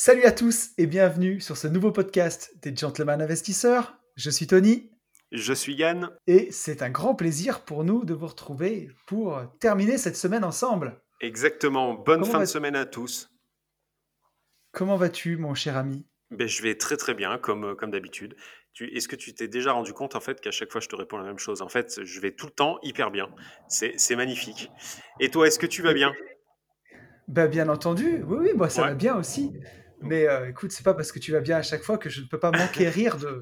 Salut à tous et bienvenue sur ce nouveau podcast des Gentlemen Investisseurs. Je suis Tony. Je suis Yann. Et c'est un grand plaisir pour nous de vous retrouver pour terminer cette semaine ensemble. Exactement. Bonne fin de semaine à tous. Comment vas-tu, mon cher ami? Ben, Je vais très très bien, comme, euh, comme d'habitude. Est-ce que tu t'es déjà rendu compte en fait qu'à chaque fois je te réponds la même chose? En fait, je vais tout le temps hyper bien. C'est magnifique. Et toi, est-ce que tu vas bien? Ben, Bien entendu. Oui, oui, moi ça va bien aussi. Mais euh, écoute, c'est pas parce que tu vas bien à chaque fois que je ne peux pas manquer rire de,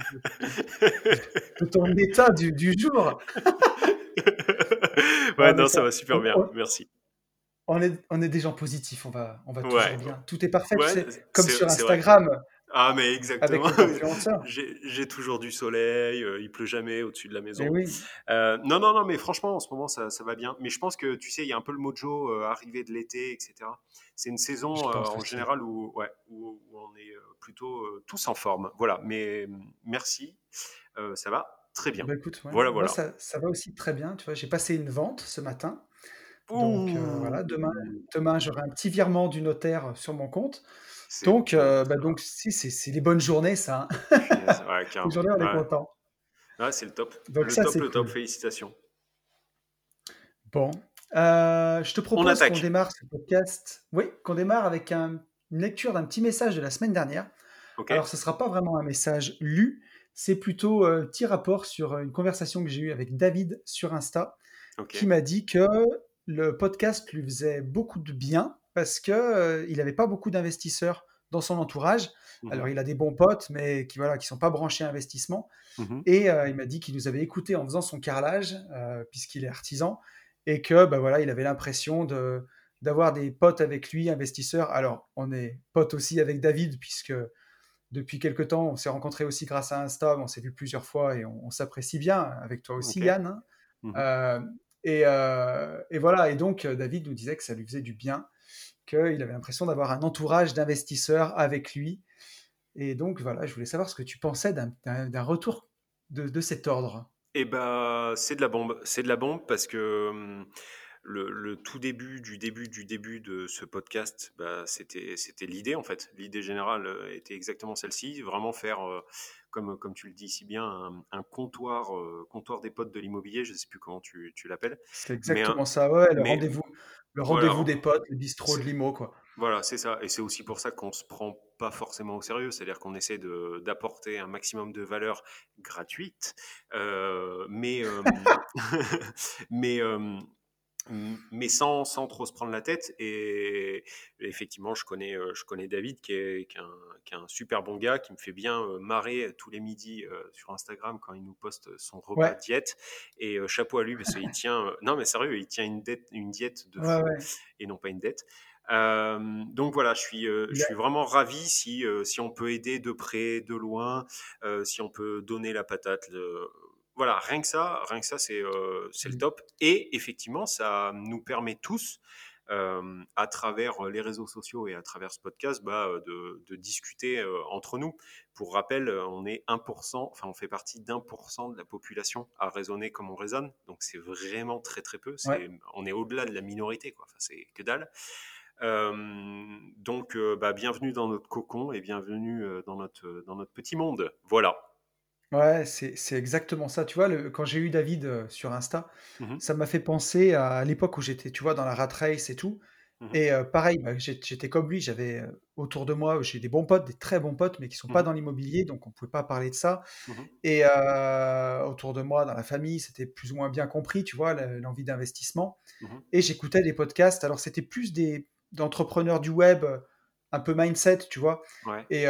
ton état du, du jour. ouais, non, ça, va super bien. Merci. On est, on est des gens positifs, on va, on va toujours bien. Tout est parfait, comme sur Instagram. Ah, mais exactement. J'ai toujours du soleil, euh, il pleut jamais au-dessus de la maison. Euh, non, non, non, mais franchement, en ce moment, ça, ça, va bien. Mais je pense que, tu sais, il y a un peu le mojo euh, arrivé de l'été, etc. C'est une saison en général où, ouais, où, on est plutôt tous en forme. Voilà, mais merci, ça va très bien. Bah, écoute, voilà, voilà. ça, ça, va aussi très bien. Tu vois, j'ai passé une vente ce matin. Donc voilà, demain, demain j'aurai un petit virement du notaire sur mon compte. Donc, euh, bah, donc si, c'est les bonnes journées, ça. Hein. les journées, on est content. c'est le top. Donc le top, le top. Félicitations. Bon, euh, je te propose qu'on démarre ce podcast. Oui, qu'on démarre avec une lecture d'un petit message de la semaine dernière. Alors, ce ne sera pas vraiment un message lu, c'est plutôt un petit rapport sur une conversation que j'ai eue avec David sur Insta, qui m'a dit que le podcast lui faisait beaucoup de bien parce que euh, il n'avait pas beaucoup d'investisseurs dans son entourage. Mmh Alors, il a des bons potes, mais qui voilà, qui sont pas branchés à investissement. Mmh et euh, il m'a dit qu'il nous avait écoutés en faisant son carrelage, euh, puisqu'il est artisan, et que bah, voilà, il avait l'impression de d'avoir des potes avec lui, investisseurs. Alors, on est potes aussi avec David, puisque depuis quelque temps, on s'est rencontrés aussi grâce à Insta, on s'est vu plusieurs fois et on, s'apprécie bien, avec toi aussi, Yann. Hein. Mmh et, et, voilà, et donc David nous disait que ça lui faisait du bien qu'il avait l'impression d'avoir un entourage d'investisseurs avec lui. Et donc voilà, je voulais savoir ce que tu pensais d'un retour de, cet ordre. Eh ben, c'est de la bombe. C'est de la bombe parce que hum, le, tout début du début du début de ce podcast, bah, c'était c'était l'idée en fait. L'idée générale euh, était exactement celle-ci, vraiment faire euh, comme comme tu le dis si bien un, comptoir euh, comptoir des potes de l'immobilier. Je ne sais plus comment tu, tu l'appelles. C'est exactement ça. Ouais, le rendez-vous le rendez-vous des potes, le bistrot de limo, quoi. Voilà, c'est ça. Et c'est aussi pour ça qu'on se prend pas forcément au sérieux. C'est-à-dire qu'on essaie d'apporter un maximum de valeur gratuite, euh, mais, euh, mais, euh, mais sans, sans, trop se prendre la tête. Et effectivement, je connais, euh, je connais David, qui est, qui, est un, qui est, un, super bon gars, qui me fait bien euh, marrer tous les midis euh, sur Instagram quand il nous poste son repas diète. Et chapeau à lui, parce qu'il tient, non mais sérieux, il tient une, dette, une diète de fou, et non pas une dette. donc voilà, je suis, je suis vraiment ravi si, si on peut aider de près, de loin, si on peut donner la patate. Le, voilà, rien que ça, rien que ça, c'est euh, le mmh. top. Et effectivement, ça nous permet tous, euh, à travers les réseaux sociaux et à travers ce podcast, bah, de, de, discuter euh, entre nous. Pour rappel, on est 1%, enfin, on fait partie d'un pour cent de la population à raisonner comme on raisonne. Donc, c'est vraiment très, très peu. On est au-delà de la minorité, quoi. Enfin, c'est que dalle. donc, bah, bienvenue dans notre cocon et bienvenue dans notre, dans notre petit monde. Voilà. Ouais, c'est exactement ça. Tu vois, le, quand j'ai eu David euh, sur Insta, mmh ça m'a fait penser à l'époque où j'étais, tu vois, dans la rat race et tout. Mmh et pareil, bah, j'étais comme lui, j'avais autour de moi, j'ai des bons potes, des très bons potes, mais qui sont pas mmh dans l'immobilier, donc on pouvait pas parler de ça. Et autour de moi, dans la famille, c'était plus ou moins bien compris, tu vois, l'envie d'investissement. Et j'écoutais des podcasts. Alors c'était plus des d'entrepreneurs du web un peu mindset, tu vois. Et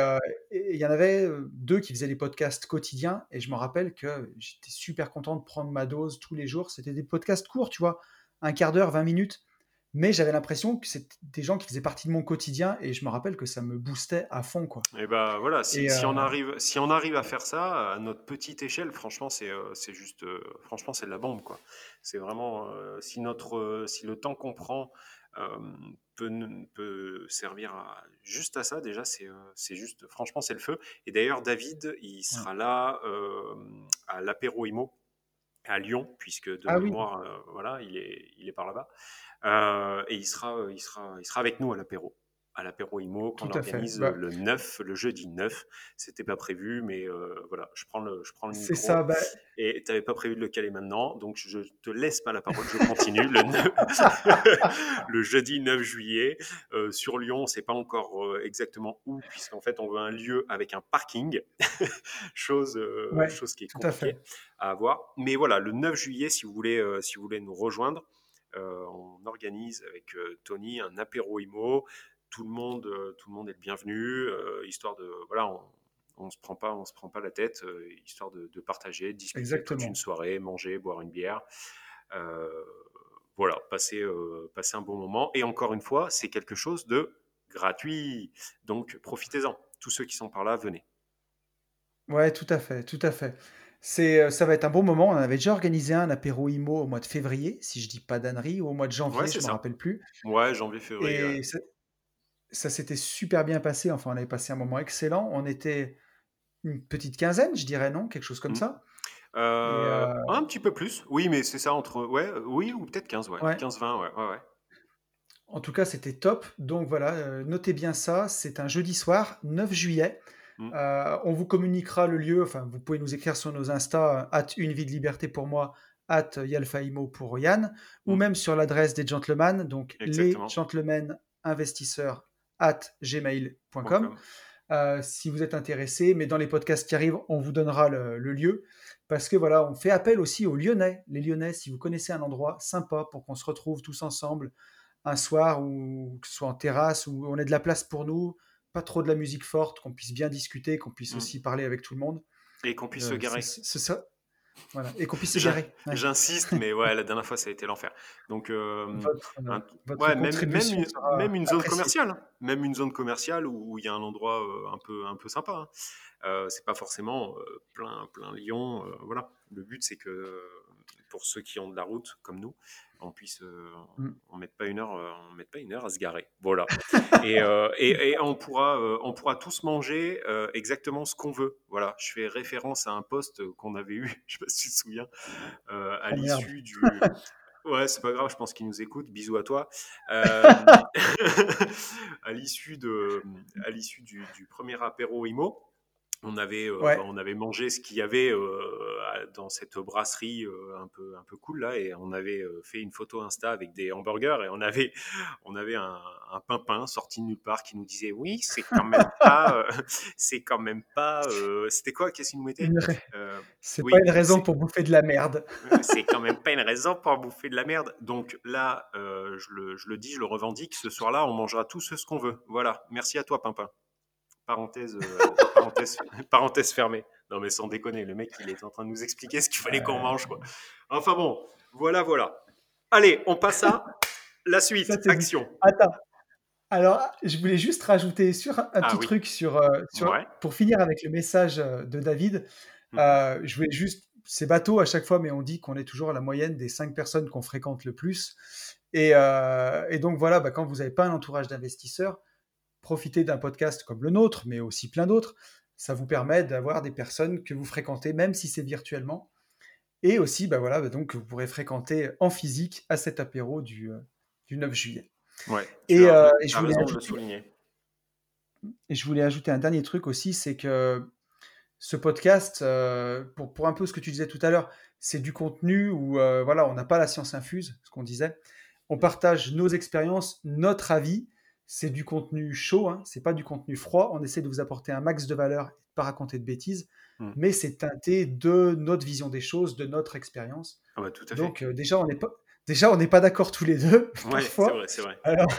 il y en avait deux qui faisaient des podcasts quotidiens. Et je me rappelle que j'étais super content de prendre ma dose tous les jours. C'était des podcasts courts, tu vois, un quart d'heure, 20 minutes. Mais j'avais l'impression que c'était des gens qui faisaient partie de mon quotidien et je me rappelle que ça me boostait à fond. Quoi. Et ben voilà, si, on arrive, si on arrive à faire ça à notre petite échelle, franchement, c'est c'est juste, franchement, c'est de la bombe. quoi. C'est vraiment, si, notre, si le temps qu'on prend peut, peut servir à, juste à ça. Déjà, c'est c'est juste, franchement, c'est le feu. Et d'ailleurs, David, il sera là à l'apéro IMO à Lyon, puisque de ah mémoire, voilà, il est, il est par là-bas. et il sera, il, sera, il sera avec nous à l'apéro. À l'apéro IMO qu'on organise bah le 9, le jeudi 9. C'était pas prévu, mais euh, voilà, je prends le, je prends le micro. C'est ça. Bah et tu n'avais pas prévu de le caler maintenant, donc je te laisse pas la parole, je continue. le, le jeudi 9 juillet, euh, sur Lyon, c'est pas encore euh, exactement où, puisqu'en fait, on veut un lieu avec un parking, chose, chose qui est compliquée à, à, avoir. Mais voilà, le 9 juillet, si vous voulez, si vous voulez nous rejoindre, on organise avec Tony un apéro IMO tout le monde, euh, tout le monde est le bienvenu, euh, histoire de, voilà, on, ne se prend pas, on se prend pas la tête, euh, histoire de, partager, de discuter toute une soirée, manger, boire une bière. voilà, passer, passer un bon moment. Et encore une fois, c'est quelque chose de gratuit. Donc profitez-en. Tous ceux qui sont par là, venez. Ouais, tout à fait, tout à fait. C'est, ça va être un bon moment. On avait déjà organisé un apéro IMO au mois de février, si je dis pas d'annerie, ou au mois de janvier, je ne me rappelle plus. Ouais, janvier, février ça s'était super bien passé. Enfin, on avait passé un moment excellent. On était une petite quinzaine, je dirais, non Quelque chose comme mmh. ça euh, euh, Un petit peu plus. Oui, mais c'est ça entre. Ouais, oui, ou peut-être 15, ouais. 15-20, ouais, ouais, En tout cas, c'était top. Donc voilà, euh, notez bien ça. C'est un jeudi soir, 9 juillet. Mmh. on vous communiquera le lieu. Enfin, vous pouvez nous écrire sur nos Insta, at une vie de liberté pour moi, at Yalfaimo pour Yann, ou mmh. même sur l'adresse des gentlemen. Donc, les gentlemen investisseurs at gmail.com. Euh, si vous êtes intéressé, mais dans les podcasts qui arrivent, on vous donnera le, lieu. Parce que voilà, on fait appel aussi aux Lyonnais. Les Lyonnais, si vous connaissez un endroit sympa pour qu'on se retrouve tous ensemble un soir, ou que ce soit en terrasse, où on ait de la place pour nous, pas trop de la musique forte, qu'on puisse bien discuter, qu'on puisse mm. aussi parler avec tout le monde. Et qu'on puisse se euh, garer. C'est ça. Voilà. Et qu'on puisse se gérer. J'insiste, mais ouais, la dernière fois, ça a été l'enfer. Donc, euh, ouais, même, même, une, zone commerciale. Hein. Même une zone commerciale où il y a un endroit euh, un, peu, un peu sympa. Hein. Euh, c'est pas forcément euh, plein, plein Lyon. voilà. Le but, c'est que pour ceux qui ont de la route, comme nous, on puisse, euh, mm. on, mette pas une heure, euh, on mette pas une heure à se garer. Voilà. Euh, et, et, on pourra, on pourra tous manger exactement ce qu'on veut. Voilà. Je fais référence à un poste qu'on avait eu, je sais pas si tu te souviens, à oh, l'issue du. Ouais, c'est pas grave, je pense qu'il nous écoute. Bisous à toi. à l'issue de, à l'issue du, du, premier apéro IMO, on avait, euh, on avait mangé ce qu'il y avait euh, dans cette brasserie euh, un, peu, un peu cool là et on avait fait une photo Insta avec des hamburgers et on avait, on avait un, un pimpin sorti de nulle part qui nous disait oui c'est quand même pas c'est quand même pas c'était quoi qu'est-ce qu'il nous mettait? C'est pas une raison pour bouffer de la merde. C'est quand même pas une raison pour bouffer de la merde. Donc là je le, je, le, dis je le revendique ce soir là on mangera tous ce qu'on veut. Voilà. Merci à toi pimpin Parenthèse, euh, parenthèse, fermée. Non, mais sans déconner, le mec, il est en train de nous expliquer ce qu'il fallait qu'on mange. Quoi. Enfin bon, voilà, voilà. Allez, on passe à la suite. Action. Attends. Alors, je voulais juste rajouter sur un ah petit truc sur, euh, pour finir avec le message euh, de David. Mmh. je voulais juste, c'est bateau à chaque fois, mais on dit qu'on est toujours à la moyenne des cinq personnes qu'on fréquente le plus. Et, et donc voilà, bah, quand vous n'avez pas un entourage d'investisseurs, profiter d'un podcast comme le nôtre, mais aussi plein d'autres. Ça vous permet d'avoir des personnes que vous fréquentez, même si c'est virtuellement. Et aussi, bah voilà, bah donc vous pourrez fréquenter en physique à cet apéro du, euh, du 9 juillet. Ouais, et, euh, je voulais ajouter, et je voulais ajouter un dernier truc aussi, c'est que ce podcast, euh, pour, pour, un peu ce que tu disais tout à l'heure, c'est du contenu où voilà, on n'a pas la science infuse, ce qu'on disait. On partage nos expériences, notre avis, c'est du contenu chaud, hein, c'est pas du contenu froid. On essaie de vous apporter un max de valeur, pas raconter de bêtises, hmm. mais c'est teinté de notre vision des choses, de notre expérience. Ah bah. Donc euh, déjà, on n'est pas déjà on n'est pas d'accord tous les deux. Ouais, c'est vrai, c'est vrai. Alors,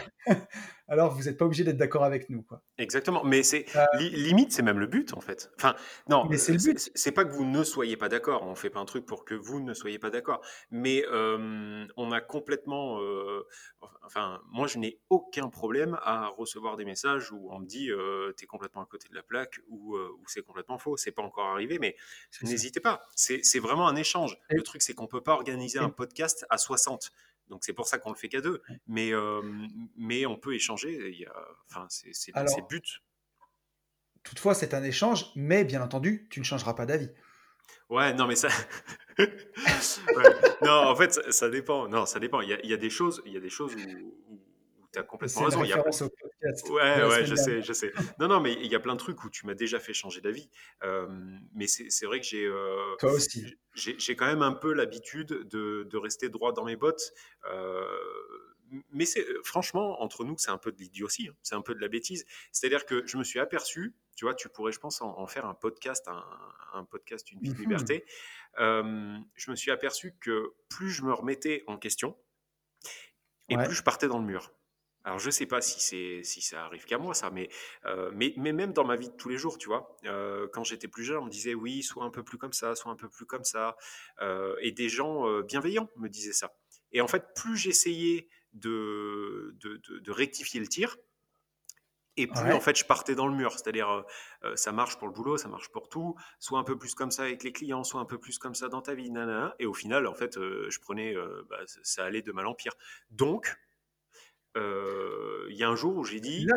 alors vous n'êtes pas obligé d'être d'accord avec nous. Quoi. Exactement, mais c'est euh, limite, c'est même le but en fait. Enfin, non, mais c'est le but. C'est pas que vous ne soyez pas d'accord, on fait pas un truc pour que vous ne soyez pas d'accord, mais euh, on a complètement. Euh, enfin, moi je n'ai aucun problème à recevoir des messages où on me dit tu es complètement à côté de la plaque ou, c'est complètement faux. C'est pas encore arrivé, mais n'hésitez pas. C'est vraiment un échange. Le truc, c'est qu'on peut pas organiser un podcast à 60. Donc c'est pour ça qu'on le fait qu'à deux. Mais, euh, mais on peut échanger. enfin, c'est le but. Toutefois, c'est un échange, mais bien entendu, tu ne changeras pas d'avis. Ouais, non, mais ça. Non, en fait, ça, dépend. Non, ça dépend. Il y, a, des choses, il y a des choses où, as complètement raison. Il y a... Ouais, ouais, je sais, je sais. Non, non, mais il y a plein de trucs où tu m'as déjà fait changer d'avis. Euh, mais c'est vrai que j'ai. Euh, Toi aussi. J'ai quand même un peu l'habitude de, de, rester droit dans mes bottes. Euh, mais c'est franchement, entre nous, c'est un peu de l'idiotie, hein. c'est un peu de la bêtise. C'est-à-dire que je me suis aperçu, tu vois, tu pourrais, je pense, en, faire un podcast, un, podcast, une vie de mmh liberté. je me suis aperçu que plus je me remettais en question, et plus je partais dans le mur. Alors je sais pas si c'est si ça arrive qu'à moi ça, mais, mais mais même dans ma vie de tous les jours, tu vois, quand j'étais plus jeune, on me disait oui, sois un peu plus comme ça, sois un peu plus comme ça, et des gens bienveillants me disaient ça. Et en fait, plus j'essayais de, de, rectifier le tir. Et plus en fait je partais dans le mur, c'est-à-dire euh, euh, ça marche pour le boulot, ça marche pour tout, soit un peu plus comme ça avec les clients, soit un peu plus comme ça dans ta vie, nanana. Et au final, en fait, euh, je prenais, bah, ça allait de mal en pire. Donc, il y a un jour où j'ai dit,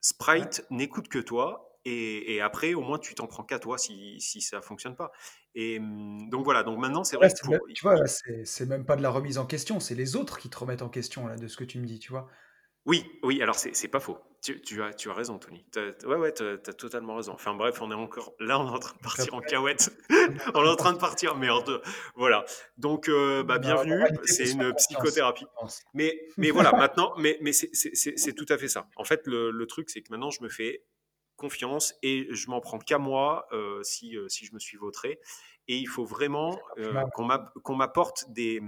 Sprite n'écoute que toi, et, après, au moins, tu t'en prends qu'à toi si, si ça fonctionne pas. Et mmh, donc voilà, donc maintenant, c'est vrai que Tu vois, c'est même pas de la remise en question, c'est les autres qui te remettent en question là, de ce que tu me dis, tu vois. Oui, oui, alors c'est pas faux. Tu, tu, as, tu as raison, Tony. ouais, ouais, tu as, totalement raison. Enfin bref, on est encore là, on est en train de partir en cahuète. on est en train de partir, merde. Voilà. Donc, euh, bah, bienvenue. C'est une psychothérapie. Mais, mais voilà, maintenant, mais, mais c'est tout à fait ça. En fait, le, le truc, c'est que maintenant, je me fais confiance et je m'en prends qu'à moi euh, si, euh, si je me suis vautré. Et il faut vraiment euh, qu'on m'apporte des,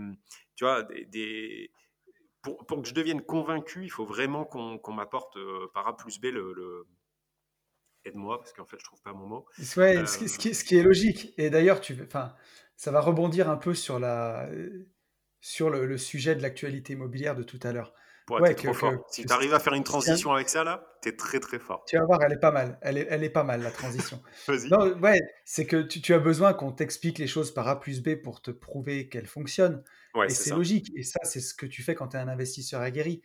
tu vois, des, pour, pour, que je devienne convaincu, il faut vraiment qu'on m'apporte par A plus B le, aide-moi parce qu'en fait je trouve pas mon mot. Ouais, ce, qui, ce, qui, est logique. Et d'ailleurs, tu, enfin, ça va rebondir un peu sur la, sur le, le sujet de l'actualité immobilière de tout à l'heure ouais, trop fort. si tu arrives à faire une transition avec ça, là, tu es très très fort. Tu vas voir, elle est pas mal. Elle est, elle est pas mal, la transition. Vas-y. ouais, c'est que tu, as besoin qu'on t'explique les choses par A plus B pour te prouver qu'elles fonctionnent. Ouais, et c'est logique. Et ça, c'est ce que tu fais quand tu es un investisseur aguerri.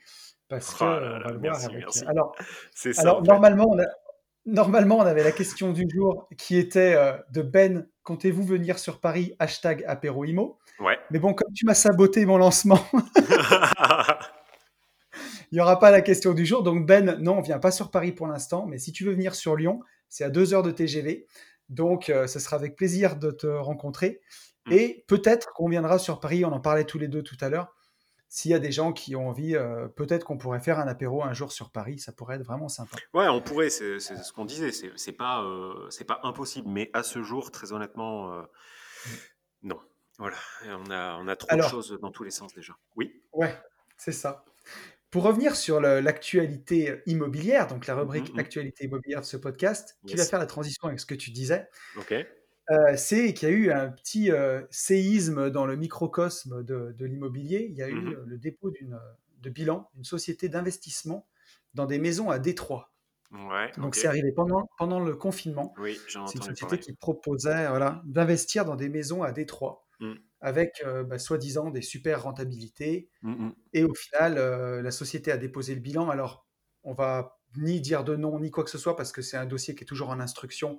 Parce oh que, on va le voir avec... Alors, ça, alors normalement, on a... Normalement, on avait la question du jour qui était euh, de Ben, comptez-vous venir sur Paris Hashtag apéroimo. Ouais. Mais bon, comme tu m'as saboté mon lancement, Il n'y aura pas la question du jour. Donc Ben, non, on vient pas sur Paris pour l'instant, mais si tu veux venir sur Lyon, c'est à deux heures de TGV. Donc euh, ce sera avec plaisir de te rencontrer. Mm. Et peut-être qu'on viendra sur Paris, on en parlait tous les deux tout à l'heure. S'il y a des gens qui ont envie, euh, peut-être qu'on pourrait faire un apéro un jour sur Paris, ça pourrait être vraiment sympa. Ouais, on pourrait, c'est ce qu'on disait, c'est pas, euh, c'est pas impossible, mais à ce jour, très honnêtement, mm. non. Voilà, on a, on a trop de choses dans tous les sens déjà. Oui Ouais, c'est ça. Pour revenir sur l'actualité immobilière, donc la rubrique mmh actualité immobilière de ce podcast, qui va faire la transition avec ce que tu disais, euh, c'est qu'il y a eu un petit euh, séisme dans le microcosme de, l'immobilier. Il y a eu mmh le dépôt de bilan d'une société d'investissement dans des maisons à Détroit. donc c'est arrivé pendant, pendant le confinement. Oui, c'est une société qui proposait voilà, d'investir dans des maisons à Détroit. Mmh avec euh, bah, soi-disant des super rentabilités. Mmh, mmh. Et au final, euh, la société a déposé le bilan. Alors, on va ni dire de non ni quoi que ce soit parce que c'est un dossier qui est toujours en instruction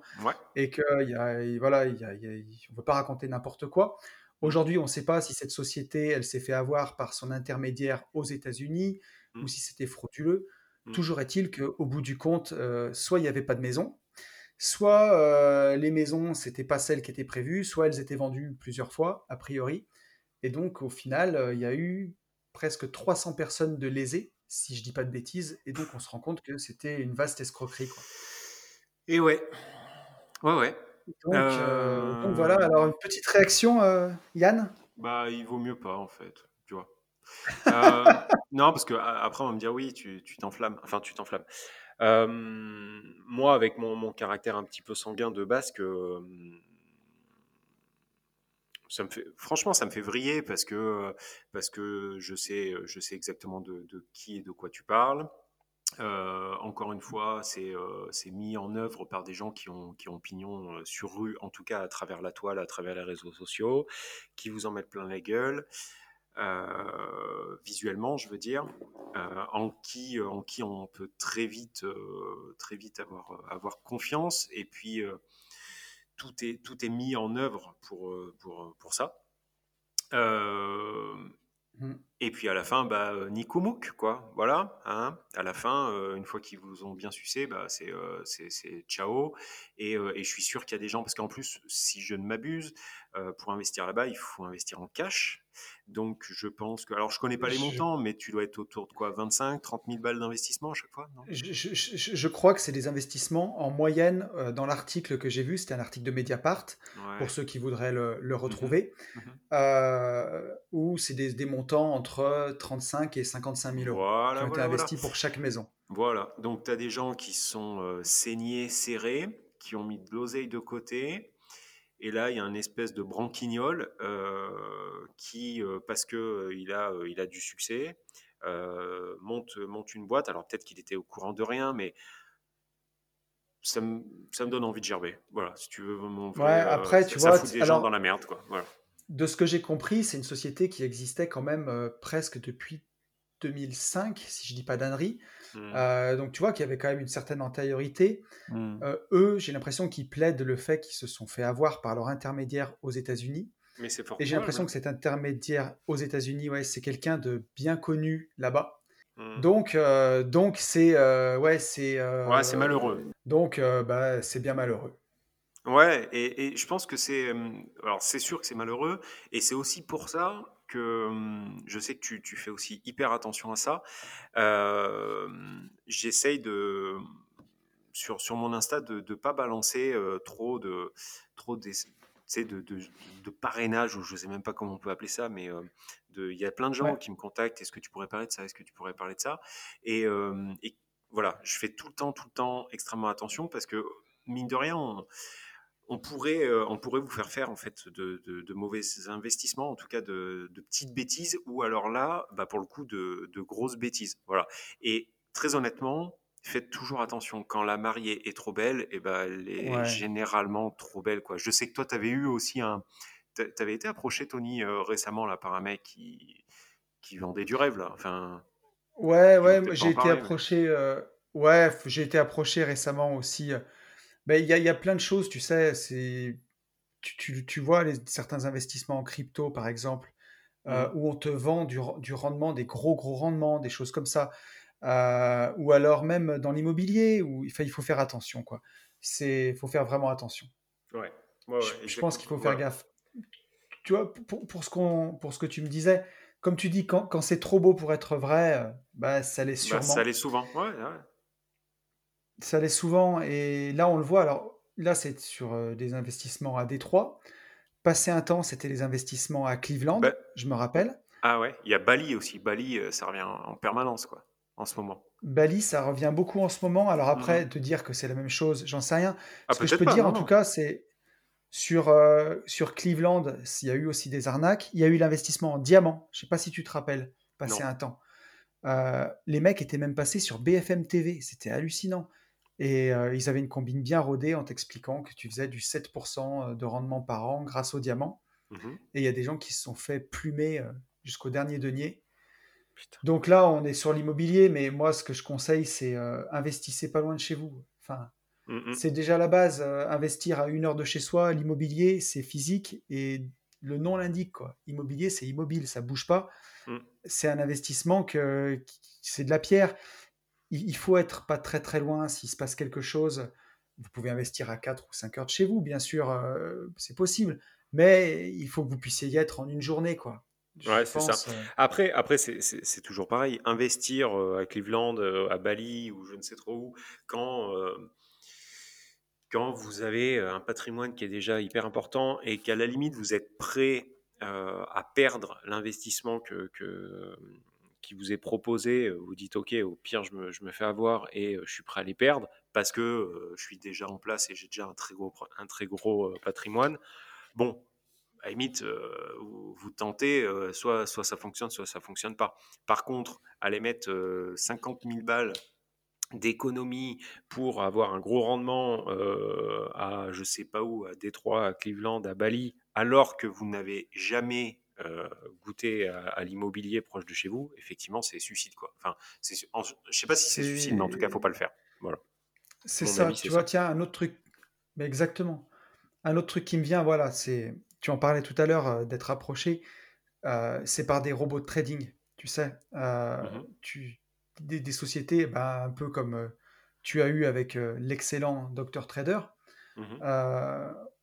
et que y a, voilà, y a, on ne veut pas raconter n'importe quoi. Aujourd'hui, on ne sait pas si cette société, elle s'est fait avoir par son intermédiaire aux États-Unis ou si c'était frauduleux. Toujours est-il qu'au bout du compte, euh, soit il n'y avait pas de maison, soit euh, les maisons, c'était pas celles qui étaient prévues, soit elles étaient vendues plusieurs fois, a priori. Et donc, au final, euh, il y a eu presque 300 personnes de lésées, si je dis pas de bêtises, et donc on se rend compte que c'était une vaste escroquerie. Quoi. Et ouais. Ouais, ouais. Donc, euh, voilà, alors une petite réaction, Yann? Bah, il vaut mieux pas, en fait, tu vois. non, parce que après on va me dire oui, tu t'enflammes. Enfin, tu t'enflammes moi, avec mon, caractère un petit peu sanguin de base, que, franchement, ça me fait vriller parce que, parce que je, sais, je sais exactement de, qui et de quoi tu parles. encore une fois, c'est mis en œuvre par des gens qui ont, qui ont pignon sur rue, en tout cas à travers la toile, à travers les réseaux sociaux, qui vous en mettent plein la gueule. Euh, visuellement, je veux dire, euh, en, qui, euh, en qui on peut très vite, très vite avoir, avoir confiance. Et puis, tout, est, tout est mis en œuvre pour, pour, pour ça. Mmh. Et puis à la fin, bah, Nikomouk, quoi. Voilà. Hein. À la fin, une fois qu'ils vous ont bien sucé, bah, c'est c'est ciao. Et, et, je suis sûr qu'il y a des gens, parce qu'en plus, si je ne m'abuse, pour investir là-bas, il faut investir en cash. Donc, je pense que. Alors, je connais pas les montants, mais tu dois être autour de quoi 25, 30 000 balles d'investissement à chaque fois je, crois que c'est des investissements en moyenne. Euh, dans l'article que j'ai vu, c'était un article de Mediapart, pour ceux qui voudraient le, mmh retrouver, mmh euh, où c'est des, montants entre 35 et 55 000 euros qui ont été investis pour chaque maison. Voilà. Donc, tu as des gens qui sont euh, saignés, serrés, qui ont mis de l'oseille de côté et là, il y a un espèce de branquignol euh, qui, euh, parce que euh, il a, il a du succès, monte, monte une boîte. Alors peut-être qu'il était au courant de rien, mais ça me, ça me donne envie de gerber. Voilà, si tu veux mon vrai, ouais, après, tu vois, fout des gens dans la merde, quoi. Voilà. De ce que j'ai compris, c'est une société qui existait quand même presque depuis 2005, si je dis pas d'annerie. Mmh. Euh, donc tu vois qu'il y avait quand même une certaine antériorité. Mmh. Euh, eux, j'ai l'impression qu'ils plaident le fait qu'ils se sont fait avoir par leur intermédiaire aux États-Unis. Mais c'est Et j'ai l'impression que cet intermédiaire aux États-Unis, ouais, c'est quelqu'un de bien connu là-bas. Mmh. Donc, euh, donc c'est ouais, c'est ouais, c'est malheureux. Donc, bah, c'est bien malheureux. Ouais, et, et je pense que c'est alors c'est sûr que c'est malheureux, et c'est aussi pour ça que je sais que tu, tu, fais aussi hyper attention à ça. J'essaye de sur, sur mon Insta de ne pas balancer trop de trop de, de, de, parrainage ou je sais même pas comment on peut appeler ça, mais il y a plein de gens qui me contactent. Est-ce que tu pourrais parler de ça Est-ce que tu pourrais parler de ça? Et, et, voilà, je fais tout le temps, tout le temps extrêmement attention parce que mine de rien, on, on pourrait, euh, on pourrait vous faire faire en fait de, mauvais investissements, en tout cas de, petites bêtises, ou alors là, bah, pour le coup, de, grosses bêtises. Voilà. Et très honnêtement, faites toujours attention. Quand la mariée est trop belle, et eh ben, elle est généralement trop belle. Quoi. Je sais que toi, tu avais eu aussi un. Tu avais été approché, Tony, euh, récemment là, par un mec qui, qui vendait du rêve. Là. Enfin, ouais, ouais, j'ai été approché. Euh, ouais, j'ai été approché récemment aussi ben, il y, a, y a plein de choses, tu sais. C'est, tu, tu, vois les, certains investissements en crypto, par exemple, euh, mmh. où on te vend du, du, rendement, des gros, gros rendements, des choses comme ça. Euh, ou alors même dans l'immobilier, où il faut, faire attention. quoi. Il faut faire vraiment attention. Ouais. je, pense qu'il faut faire gaffe. Tu vois, pour, pour, ce qu'on, pour ce que tu me disais, comme tu dis, quand, quand c'est trop beau pour être vrai, bah, ça l'est bah, sûrement. ça l'est souvent, ouais, ouais. Ça l'est souvent, et là on le voit. Alors là, c'est sur euh, des investissements à Détroit. Passé un temps, c'était les investissements à Cleveland, bah je me rappelle. Ah ouais, il y a Bali aussi. Bali, euh, ça revient en permanence, quoi, en ce moment. Bali, ça revient beaucoup en ce moment. Alors après, mmh. te dire que c'est la même chose, j'en sais rien. Ah, ce que je peux dire, en tout cas, c'est sur, euh, sur Cleveland, il y a eu aussi des arnaques. Il y a eu l'investissement en diamant. Je sais pas si tu te rappelles, passé un temps. les mecs étaient même passés sur BFM TV. C'était hallucinant. Et euh, ils avaient une combine bien rodée en t'expliquant que tu faisais du 7% euh, de rendement par an grâce au diamant. Mmh et il y a des gens qui se sont fait plumer jusqu'au dernier denier. Donc là, on est sur l'immobilier, mais moi, ce que je conseille, c'est investissez pas loin de chez vous. Enfin, mmh c'est déjà la base. investir à une heure de chez soi, l'immobilier, c'est physique et le nom l'indique. Quoi. Immobilier, c'est immobile, ça bouge pas. Mmh. C'est un investissement que c'est de la pierre il faut être pas très très loin s'il se passe quelque chose. Vous pouvez investir à 4 ou 5 heures de chez vous, bien sûr, euh, c'est possible. Mais il faut que vous puissiez y être en une journée, quoi. ouais, c'est ça. Euh, après, après c'est toujours pareil. Investir euh, à Cleveland, à Bali ou je ne sais trop où, quand, quand vous avez un patrimoine qui est déjà hyper important et qu'à la limite vous êtes prêt à perdre l'investissement que, que, qui vous est proposé, euh, vous dites ok, au pire je me, je me, fais avoir et euh, je suis prêt à les perdre parce que euh, je suis déjà en place et j'ai déjà un très gros, un très gros patrimoine. Bon, à la limite, vous, tentez, soit, soit ça fonctionne, soit ça fonctionne pas. Par contre, aller mettre 50 000 balles d'économie pour avoir un gros rendement à je sais pas où, à Détroit, à Cleveland, à Bali, alors que vous n'avez jamais euh, goûter à, l'immobilier proche de chez vous, effectivement, c'est suicide. Quoi. Enfin, je sais pas si c'est suicide, mais en tout cas, il faut pas le faire. Voilà. C'est ça. tu vois, tiens, un autre truc. Mais exactement. Un autre truc qui me vient, voilà, c'est. Tu en parlais tout à l'heure euh, d'être approché. c'est par des robots de trading, tu sais. Mmh tu, des, sociétés, bah, un peu comme tu as eu avec l'excellent Dr Trader, mmh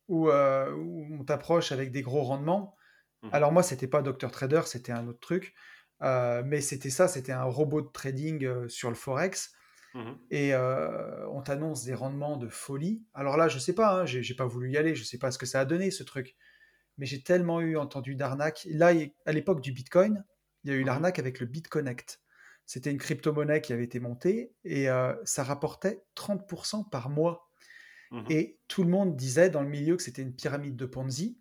où, on t'approche avec des gros rendements. Mmh Alors moi, c'était pas Dr Trader, c'était un autre truc. mais c'était ça, c'était un robot de trading sur le Forex. Et on t'annonce des rendements de folie. Alors là, je sais pas, hein, j'ai pas voulu y aller, je sais pas ce que ça a donné ce truc. Mais j'ai tellement eu entendu d'arnaques. Là, à l'époque du Bitcoin, il y a eu l'arnaque avec le BitConnect. C'était une crypto-monnaie qui avait été montée et ça rapportait 30% par mois. Et tout le monde disait dans le milieu que c'était une pyramide de Ponzi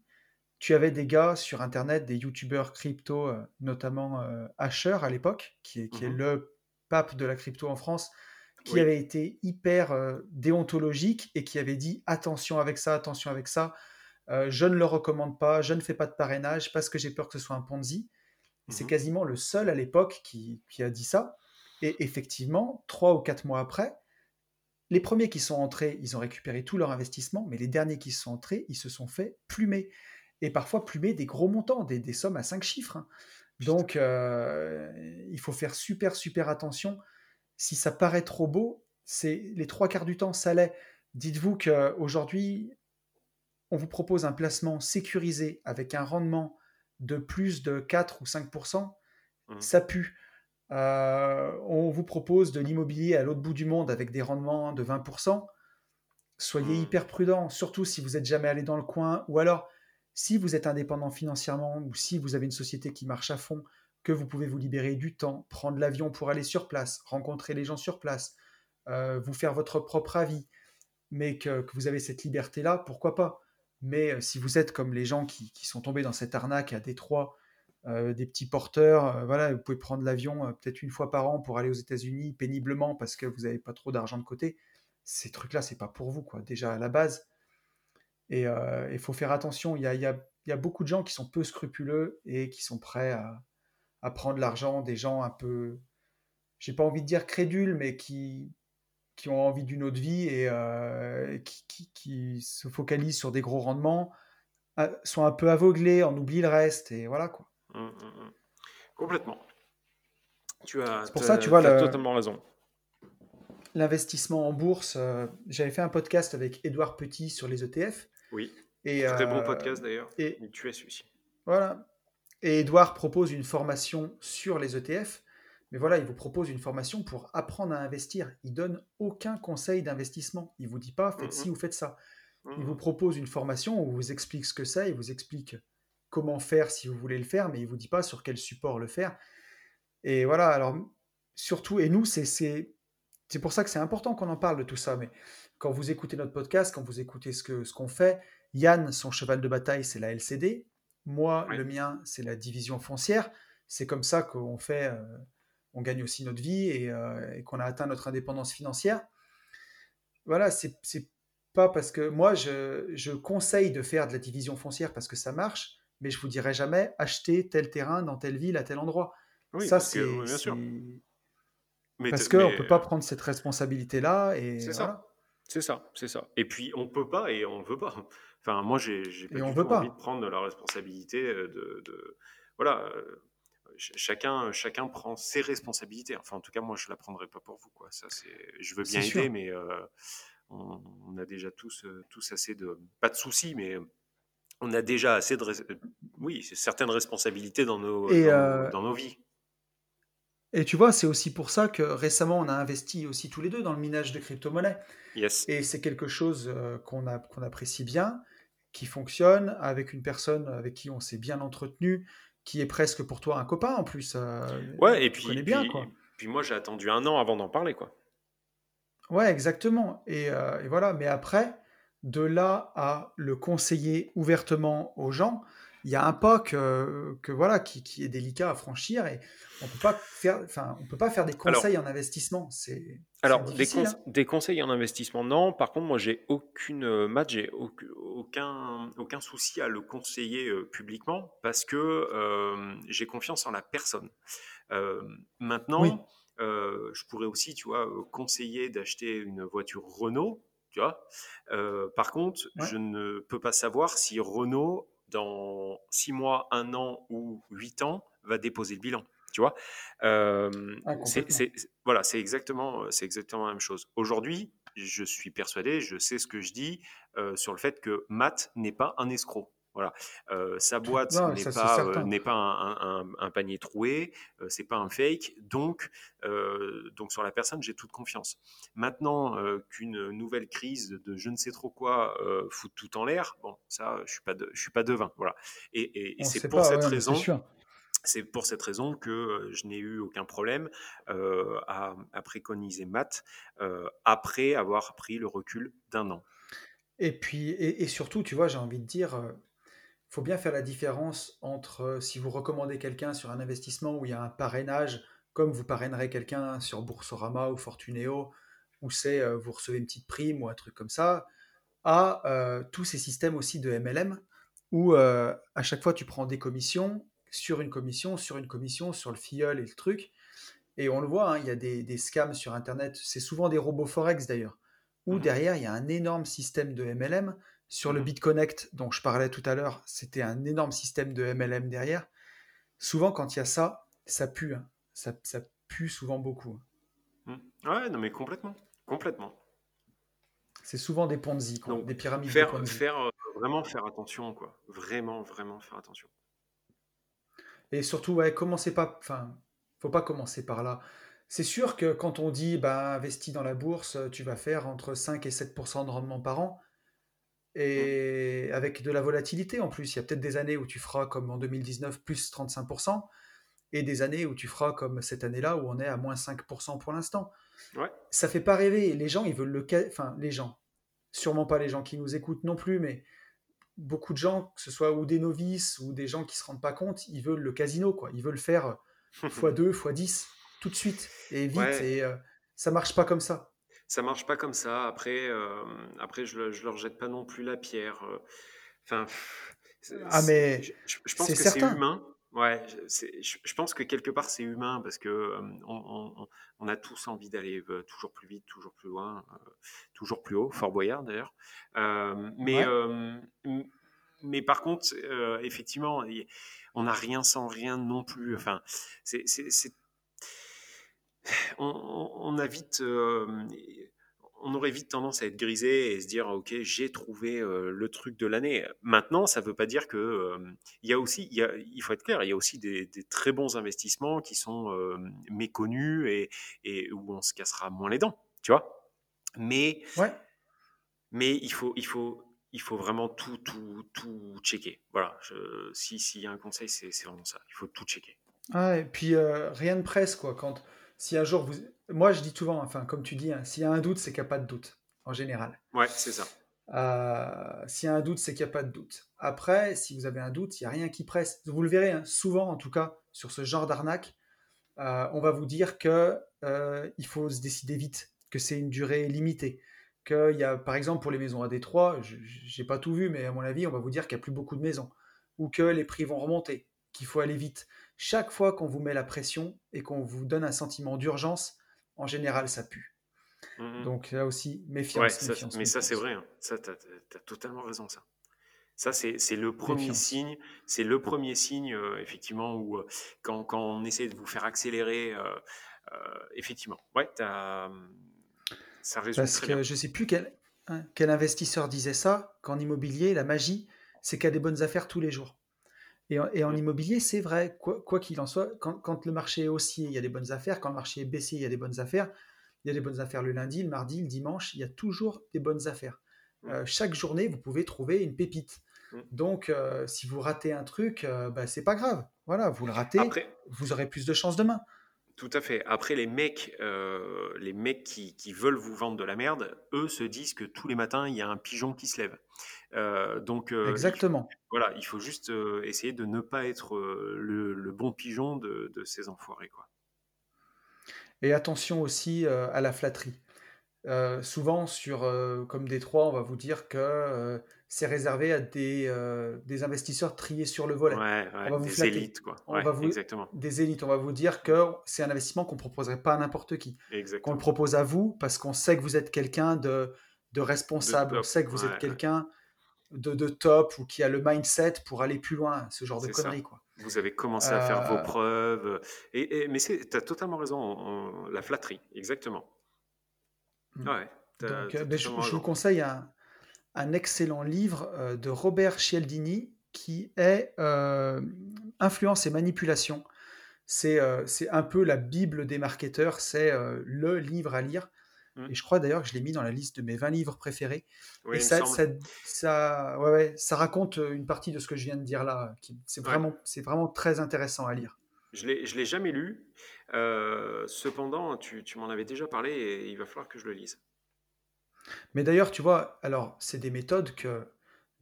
tu avais des gars sur Internet, des youtubeurs crypto, euh, notamment euh, Asher à l'époque, qui, est, qui est mmh le pape de la crypto en France, qui avait été hyper euh, déontologique et qui avait dit attention avec ça, attention avec ça, je ne le recommande pas, je ne fais pas de parrainage parce que j'ai peur que ce soit un Ponzi. C'est mmh quasiment le seul à l'époque qui, qui, a dit ça. Et effectivement, trois ou quatre mois après, les premiers qui sont entrés, ils ont récupéré tout leur investissement, mais les derniers qui sont entrés, ils se sont fait plumer et parfois plumer des gros montants, des, sommes à cinq chiffres. Hein. Donc, euh, il faut faire super, super attention. Si ça paraît trop beau, c'est les trois quarts du temps, ça l'est. Dites-vous qu'aujourd'hui, on vous propose un placement sécurisé avec un rendement de plus de 4 ou 5%, mmh. ça pue. Euh, on vous propose de l'immobilier à l'autre bout du monde avec des rendements de 20%. Soyez mmh. hyper prudent, surtout si vous n'êtes jamais allé dans le coin, ou alors si vous êtes indépendant financièrement ou si vous avez une société qui marche à fond, que vous pouvez vous libérer du temps, prendre l'avion pour aller sur place, rencontrer les gens sur place, euh, vous faire votre propre avis, mais que, vous avez cette liberté-là, pourquoi pas? Mais euh, si vous êtes comme les gens qui, sont tombés dans cette arnaque à Détroit, euh, des petits porteurs, voilà, vous pouvez prendre l'avion peut-être une fois par an pour aller aux États-Unis péniblement parce que vous n'avez pas trop d'argent de côté. Ces trucs-là, c'est pas pour vous, quoi. Déjà à la base, et euh, il faut faire attention. Il y, a, il, y a, il y, a, beaucoup de gens qui sont peu scrupuleux et qui sont prêts à, à prendre l'argent des gens un peu, j'ai pas envie de dire crédules, mais qui, qui ont envie d'une autre vie et euh, qui, qui, qui, se focalisent sur des gros rendements, euh, sont un peu aveuglés, en oublient le reste et voilà quoi. Mmh, mmh, mmh. Complètement. Tu as, pour ça, tu vois, as totalement raison. L'investissement en bourse, j'avais fait un podcast avec Édouard Petit sur les ETF oui. Et, Très bon euh, podcast d'ailleurs. Et tu es celui-ci. Voilà. Et Edouard propose une formation sur les ETF. Mais voilà, il vous propose une formation pour apprendre à investir. Il donne aucun conseil d'investissement. Il vous dit pas faites ci ou faites ça. Il vous propose une formation où il vous explique ce que c'est, il vous explique comment faire si vous voulez le faire, mais il vous dit pas sur quel support le faire. Et voilà, alors surtout, et nous, c'est c'est pour ça que c'est important qu'on en parle de tout ça. Mais quand vous écoutez notre podcast, quand vous écoutez ce qu'on ce qu'on fait, Yann, son cheval de bataille, c'est la LCD. Moi, le mien, c'est la division foncière. C'est comme ça qu'on fait, euh, on gagne aussi notre vie euh, et, qu'on a atteint notre indépendance financière. Voilà, c'est pas parce que moi, je, je, conseille de faire de la division foncière parce que ça marche, mais je vous dirai jamais acheter tel terrain dans telle ville à tel endroit. Oui, ça, c'est. Parce qu'on ne peut pas prendre cette responsabilité-là. C'est ça. C'est ça, c'est ça. Et puis, on peut pas et on veut pas. Enfin, moi, j'ai pas du tout envie de prendre la responsabilité de. de voilà. Euh, chacun, chacun prend ses responsabilités. Enfin, en tout cas, moi, je la prendrai pas pour vous. Quoi. Ça, je veux bien aider, mais euh, on, a déjà tous, euh, tous assez de. Pas de soucis, mais on a déjà assez de. Oui, certaines responsabilités dans nos, dans nos vies. Et tu vois, c'est aussi pour ça que récemment, on a investi aussi tous les deux dans le minage de crypto-monnaies. Yes. Et c'est quelque chose euh, qu'on apprécie bien, qui fonctionne avec une personne avec qui on s'est bien entretenu, qui est presque pour toi un copain en plus. Euh, ouais, et puis, bien, puis, puis moi, j'ai attendu un an avant d'en parler, quoi. Ouais, exactement. Et, euh, et, voilà, mais après, de là à le conseiller ouvertement aux gens, il y a un pas que, voilà, qui, est délicat à franchir et on peut pas faire, enfin, on peut pas faire des conseils en investissement. C'est alors des, hein. des, conseils en investissement, non. Par contre, moi, j'ai aucune euh, match, j'ai aucun, aucun souci à le conseiller euh, publiquement parce que euh, j'ai confiance en la personne. maintenant, je pourrais aussi, tu vois, conseiller d'acheter une voiture Renault. Tu vois. par contre, je ne peux pas savoir si Renault dans six mois, un an ou huit ans, va déposer le bilan. Tu vois? Ah, Voilà, c'est exactement, c'est exactement la même chose. Aujourd'hui, je suis persuadé, je sais ce que je dis sur le fait que Matt n'est pas un escroc. Voilà. sa boîte n'est pas, un, panier troué, c'est pas un fake. Donc, donc sur la personne, j'ai toute confiance. Maintenant qu'une nouvelle crise de je ne sais trop quoi fout tout en l'air, bon, ça, je suis pas, je suis pas devin. Voilà. Et, c'est pour cette raison. C'est pour cette raison que je n'ai eu aucun problème à, préconiser maths après avoir pris le recul d'un an. Et puis, et, surtout, tu vois, j'ai envie de dire, faut bien faire la différence entre si vous recommandez quelqu'un sur un investissement où il y a un parrainage, comme vous parrainerez quelqu'un sur Boursorama ou Fortuneo, où c'est vous recevez une petite prime ou un truc comme ça, à tous ces systèmes aussi de MLM où à chaque fois tu prends des commissions sur une commission, sur une commission, sur le filleul et le truc. Et on le voit, hein, il y a des, scams sur Internet, c'est souvent des robots Forex d'ailleurs, où mmh derrière, il y a un énorme système de MLM. Sur le mmh BitConnect dont je parlais tout à l'heure, c'était un énorme système de MLM derrière. Souvent, quand il y a ça, ça pue. Hein. Ça, pue souvent beaucoup. Hein. Mmh. Ouais, non mais complètement. Complètement. C'est souvent des Ponzi, des pyramides. Faire, faire euh, vraiment faire attention, quoi. Vraiment, vraiment faire attention. Et surtout, ouais, commencez pas. Enfin, faut pas commencer par là. C'est sûr que quand on dit bah, investis dans la bourse, tu vas faire entre 5 et 7% de rendement par an. Mmh. Et avec de la volatilité en plus. Il y a peut-être des années où tu feras comme en 2019 plus 35%, et des années où tu feras comme cette année-là où on est à moins 5% pour l'instant. Ouais. Ça fait pas rêver. Les gens, ils veulent le. Enfin, les gens. Sûrement pas les gens qui nous écoutent non plus, mais beaucoup de gens, que ce soit ou des novices ou des gens qui se rendent pas compte, ils veulent le casino, quoi. Ils veulent faire x2, x10 tout de suite et vite. Et euh, ça marche pas comme ça. Ça marche pas comme ça. Après, euh, après je, je leur jette pas non plus la pierre. Euh. Enfin, ah mais je, pense que c'est humain. Ouais, je, pense que quelque part c'est humain parce que on, a tous envie d'aller toujours plus vite, toujours plus loin, toujours plus haut. Fort Boyard d'ailleurs. mais mais par contre, effectivement, on n'a rien sans rien non plus. Enfin, c'est on, on, a vite on aurait vite tendance à être grisé et se dire ok j'ai trouvé euh, le truc de l'année. Maintenant ça ne veut pas dire que euh, il y a aussi il, faut être clair il y a aussi des, très bons investissements qui sont euh, méconnus et, où on se cassera moins les dents tu vois. Mais ouais. mais il faut il faut il faut vraiment tout tout tout checker. Voilà si s'il y a un conseil c'est vraiment ça il faut tout checker. Ah, et puis rien de presse quoi quand si un jour vous. Moi, je dis souvent, enfin, comme tu dis, hein, s'il y a un doute, c'est qu'il n'y a pas de doute, en général. Ouais, c'est ça. Euh, s'il y a un doute, c'est qu'il n'y a pas de doute. Après, si vous avez un doute, il n'y a rien qui presse. Vous le verrez, hein, souvent, en tout cas, sur ce genre d'arnaque, euh, on va vous dire que euh, il faut se décider vite, que c'est une durée limitée. Qu'il y a, par exemple, pour les maisons à Détroit, je n'ai pas tout vu, mais à mon avis, on va vous dire qu'il n'y a plus beaucoup de maisons. Ou que les prix vont remonter, qu'il faut aller vite chaque fois qu'on vous met la pression et qu'on vous donne un sentiment d'urgence, en général, ça pue. Mmh Donc là aussi, méfiance. mais ça, c'est vrai. Hein. Ça, tu as, totalement raison, ça. Ça, c'est le premier signe. C'est le premier signe, euh, effectivement, où euh, quand, quand, on essaie de vous faire accélérer, euh, effectivement, ouais, as, ça résume Parce que je sais plus quel, hein, quel investisseur disait ça, qu'en immobilier, la magie, c'est qu'il y a des bonnes affaires tous les jours. Et en, immobilier, c'est vrai, quoi qu'il en soit, quand, le marché est haussier, il y a des bonnes affaires. Quand le marché est baissier, il y a des bonnes affaires. Il y a des bonnes affaires le lundi, le mardi, le dimanche. Il y a toujours des bonnes affaires. Mmh. Euh, chaque journée, vous pouvez trouver une pépite. Mmh. Donc, euh, si vous ratez un truc, euh, bah, c'est pas grave. Voilà, vous le ratez, vous aurez plus de chances demain. Tout à fait. Après, les mecs, euh, les mecs qui, veulent vous vendre de la merde, eux se disent que tous les matins, il y a un pigeon qui se lève. Euh, donc, euh, Exactement. voilà, il faut juste essayer de ne pas être le, bon pigeon de, de, ces enfoirés. Quoi. Et attention aussi à la flatterie. souvent, sur, comme Détroit, on va vous dire que c'est réservé à des, euh, des, investisseurs triés sur le volet. Ouais, des élites, quoi. On va vous, exactement. Des élites. On va vous dire que c'est un investissement qu'on ne proposerait pas à n'importe qui. Qu'on le propose à vous parce qu'on sait que vous êtes quelqu'un de, de, responsable, on sait que vous êtes quelqu'un de, top ou qui a le mindset pour aller plus loin, ce genre de conneries. Quoi. Vous avez commencé à faire vos preuves. Et, mais tu as totalement raison, la flatterie, exactement. Mmh. Ouais, Donc, ben, je, vous conseille un, un excellent livre de Robert Cialdini qui est Influence et manipulation. C'est un peu la Bible des marketeurs, c'est le livre à lire. Mmh. Et je crois d'ailleurs que je l'ai mis dans la liste de mes 20 livres préférés. et ça, ça, ouais, ouais, ça, raconte une partie de ce que je viens de dire là. C'est vraiment, c'est vraiment très intéressant à lire. Je ne l'ai jamais lu. cependant, tu, tu m'en avais déjà parlé et il va falloir que je le lise. Mais d'ailleurs, tu vois, alors c'est des méthodes que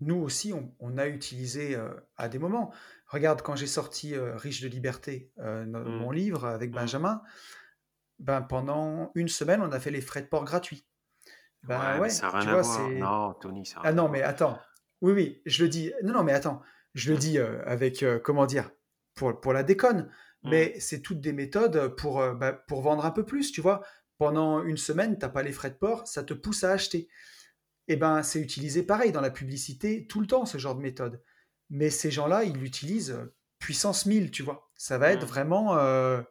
nous aussi, on, a utilisées euh, à des moments. Regarde, quand j'ai sorti euh, Riche de liberté, euh, mmh. mon livre avec mmh. Benjamin, ben, pendant une semaine, on a fait les frais de port gratuits. Ben, ouais, ça n'a rien à voir. Non, Tony, ça Ah non, mais attends. Oui, oui, je le dis. Non, non, mais attends. Je le mmh. dis avec, comment dire, pour, pour la déconne. Mais c'est toutes des méthodes pour, bah, pour vendre un peu plus, tu vois pendant une semaine, tu n'as pas les frais de port, ça te pousse à acheter. Eh ben, c'est utilisé pareil dans la publicité tout le temps, ce genre de méthode. Mais ces gens-là, ils l'utilisent euh, puissance 1000, tu vois. Ça va être mmh. vraiment... Euh,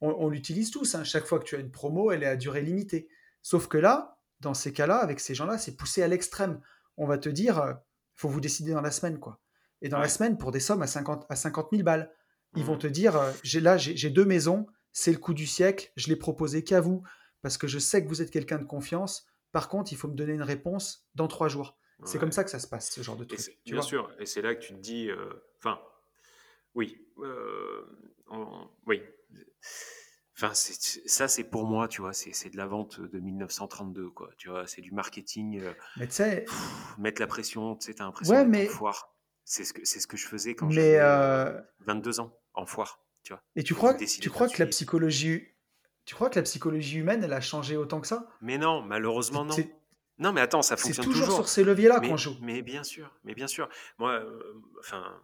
on, l'utilise tous. Hein. Chaque fois que tu as une promo, elle est à durée limitée. Sauf que là, dans ces cas-là, avec ces gens-là, c'est poussé à l'extrême. On va te dire, il euh, faut vous décider dans la semaine, quoi. Et dans la semaine, pour des sommes à 50, à 50 000 balles, ils vont te dire, j'ai là, j'ai deux maisons, c'est le coup du siècle, je l'ai proposé qu'à vous, parce que je sais que vous êtes quelqu'un de confiance. Par contre, il faut me donner une réponse dans trois jours. C'est comme ça que ça se passe, ce genre de truc. bien sûr, et c'est là que tu te dis, euh, enfin, oui, euh, oui. Enfin, ça, c'est pour moi, tu vois, c'est de la vente de 1932, quoi. Tu vois, c'est du marketing. Euh, mais tu sais. Mettre la pression, tu sais, t'as l'impression ouais, mais... foire. C'est ce, que, ce que je faisais quand j'avais 22 ans, en foire. Et tu crois, tu crois que la psychologie, tu crois que la psychologie humaine, elle a changé autant que ça? Mais non, malheureusement non. Non, mais attends, ça fonctionne toujours. C'est toujours sur ces leviers-là qu'on joue. Mais bien sûr, mais bien sûr. Moi, euh, enfin,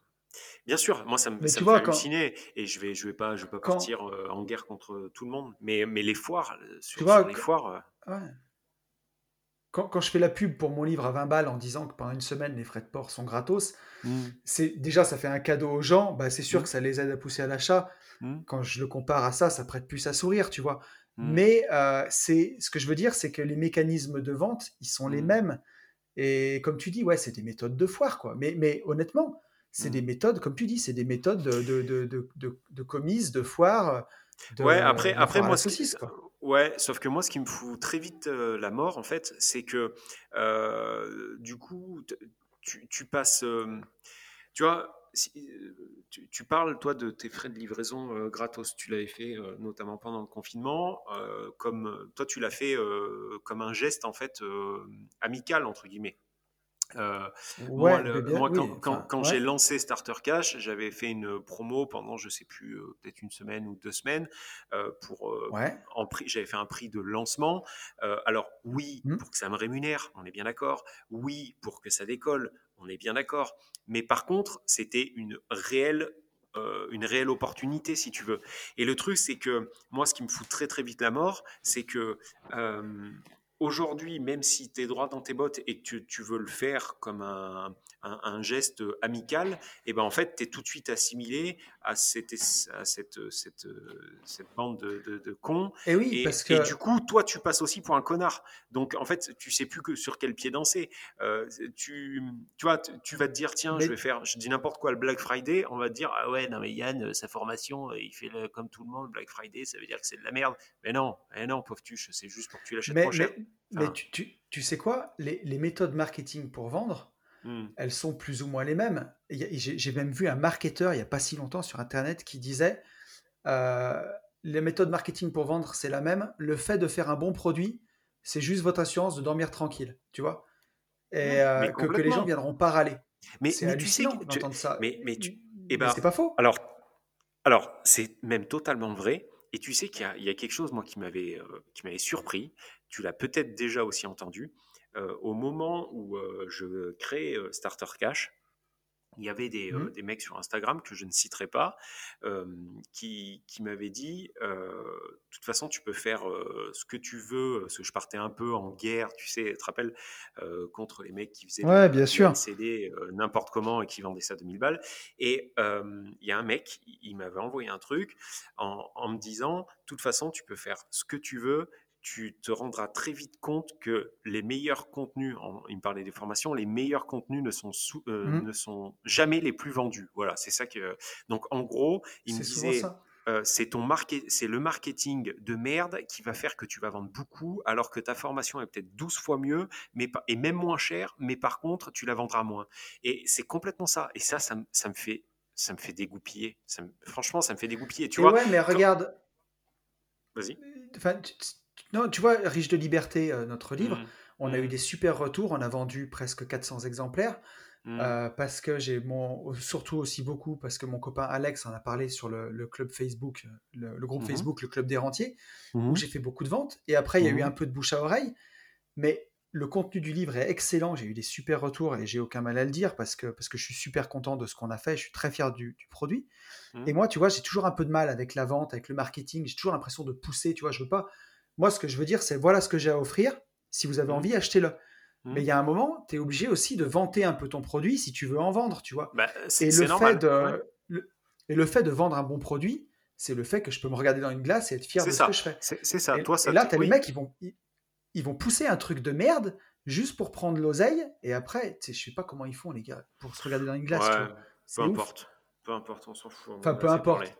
bien sûr, moi ça me, ça me fait halluciner et je vais, je vais pas, je vais pas partir euh, en guerre contre tout le monde. Mais, mais les foires, euh, sur, tu vois, les foires. Quand, quand, je fais la pub pour mon livre à 20 balles en disant que pendant une semaine les frais de port sont gratos, mmh. c'est déjà ça fait un cadeau aux gens. Bah, c'est sûr mmh. que ça les aide à pousser à l'achat. Mmh. Quand je le compare à ça, ça prête plus à sourire, tu vois. Mais euh, c'est ce que je veux dire, c'est que les mécanismes de vente, ils sont les mêmes. Et comme tu dis, ouais, c'est des méthodes de foire, quoi. Mais, mais honnêtement, c'est des méthodes, comme tu dis, c'est des méthodes de, de, de, de, de commises, de foire. Ouais, après, après moi, saucisse, quoi. Ouais, sauf que moi, ce qui me fout très vite euh, la mort, en fait, c'est que euh, du coup, tu, tu passes. tu vois, tu, parles, toi, de tes frais de livraison gratos. Tu l'avais fait notamment pendant le confinement. comme, toi, tu l'as fait comme un geste, en fait, amical, entre guillemets. Moi, quand, j'ai lancé Starter Cash, j'avais fait une promo pendant, je sais plus, peut-être une semaine ou deux semaines. pour, j'avais fait un prix de lancement. alors, oui, mmh. pour que ça me rémunère, on est bien d'accord. Oui, pour que ça décolle, on est bien d'accord. Mais par contre, c'était une réelle euh, une réelle opportunité, si tu veux. Et le truc, c'est que moi, ce qui me fout très très vite la mort, c'est que euh, aujourd'hui, même si tu es droit dans tes bottes et que tu, veux le faire comme un, un, geste amical, et eh ben en fait, tu es tout de suite assimilé à cette, à cette, cette, cette bande de, de, cons. Et oui, parce que... et du coup, toi, tu passes aussi pour un connard. Donc, en fait, tu sais plus que sur quel pied danser. Euh, tu, tu vois, tu vas te dire, tiens, je vais faire, je dis n'importe quoi, le Black Friday. On va te dire, ah ouais, non, mais Yann, sa formation, il fait comme tout le monde, Black Friday, ça veut dire que c'est de la merde. Mais non, mais non, pauvre tuche, c'est juste pour que tu l'achètes cher. Mais, tu, tu, tu, sais quoi? Les, les méthodes marketing pour vendre, Hmm. elles sont plus ou moins les mêmes. J'ai même vu un marketeur il n'y a pas si longtemps sur Internet qui disait euh, les méthodes marketing pour vendre, c'est la même. Le fait de faire un bon produit, c'est juste votre assurance de dormir tranquille, tu vois Et euh, que, les gens viendront pas râler. Mais, mais tu sais ça. Mais, mais tu... Eh ben, c'est pas faux. Alors, alors c'est même totalement vrai. Et tu sais qu'il y, a quelque chose, moi, qui m'avait euh, surpris. Tu l'as peut-être déjà aussi entendu. Euh, au moment où euh, je crée euh, Starter Cash, il y avait des, euh, mmh. des, mecs sur Instagram que je ne citerai pas qui, qui m'avaient dit de toute façon tu peux faire ce que tu veux parce que je partais un peu en guerre tu sais tu te rappelles contre les mecs qui faisaient ouais, bien sûr. CD n'importe comment et qui vendaient ça 2000 balles et il y a un mec il m'avait envoyé un truc en, en me disant de toute façon tu peux faire ce que tu veux tu te rendras très vite compte que les meilleurs contenus, il me parlait des formations, les meilleurs contenus ne sont, euh, mmh. ne sont jamais les plus vendus. Voilà, c'est ça que. Donc en gros, il me disait. Euh, c'est ton c'est le marketing de merde qui va faire que tu vas vendre beaucoup alors que ta formation est peut-être 12 fois mieux mais et même moins cher mais par contre tu la vendras moins et c'est complètement ça et ça ça, me fait ça me fait dégoupiller franchement ça me fait dégoupiller tu vois ouais mais regarde vas-y non, tu vois, Riche de liberté, euh, notre livre, mmh. on a eu mmh. des super retours, on a vendu presque 400 exemplaires. Mmh. Euh, parce que j'ai mon surtout aussi beaucoup parce que mon copain Alex en a parlé sur le, club Facebook le, groupe Facebook le club des rentiers où j'ai fait beaucoup de ventes et après il y a eu un peu de bouche à oreille mais le contenu du livre est excellent j'ai eu des super retours et j'ai aucun mal à le dire parce que parce que je suis super content de ce qu'on a fait je suis très fier du, du produit et moi tu vois j'ai toujours un peu de mal avec la vente avec le marketing j'ai toujours l'impression de pousser tu vois je veux pas moi, ce que je veux dire, c'est voilà ce que j'ai à offrir. Si vous avez mmh. envie, achetez-le. Mmh. Mais il y a un moment, tu es obligé aussi de vanter un peu ton produit si tu veux en vendre, tu vois. Bah, et, le fait de, et le fait de vendre un bon produit, c'est le fait que je peux me regarder dans une glace et être fier de ce que je fais. C'est ça. Et, Toi, ça, là, tu as les mecs, ils vont, ils, vont pousser un truc de merde juste pour prendre l'oseille. Et après, je sais pas comment ils font, les gars, pour se regarder dans une glace. peu importe. Peu importe, on s'en fout. Enfin, peu importe.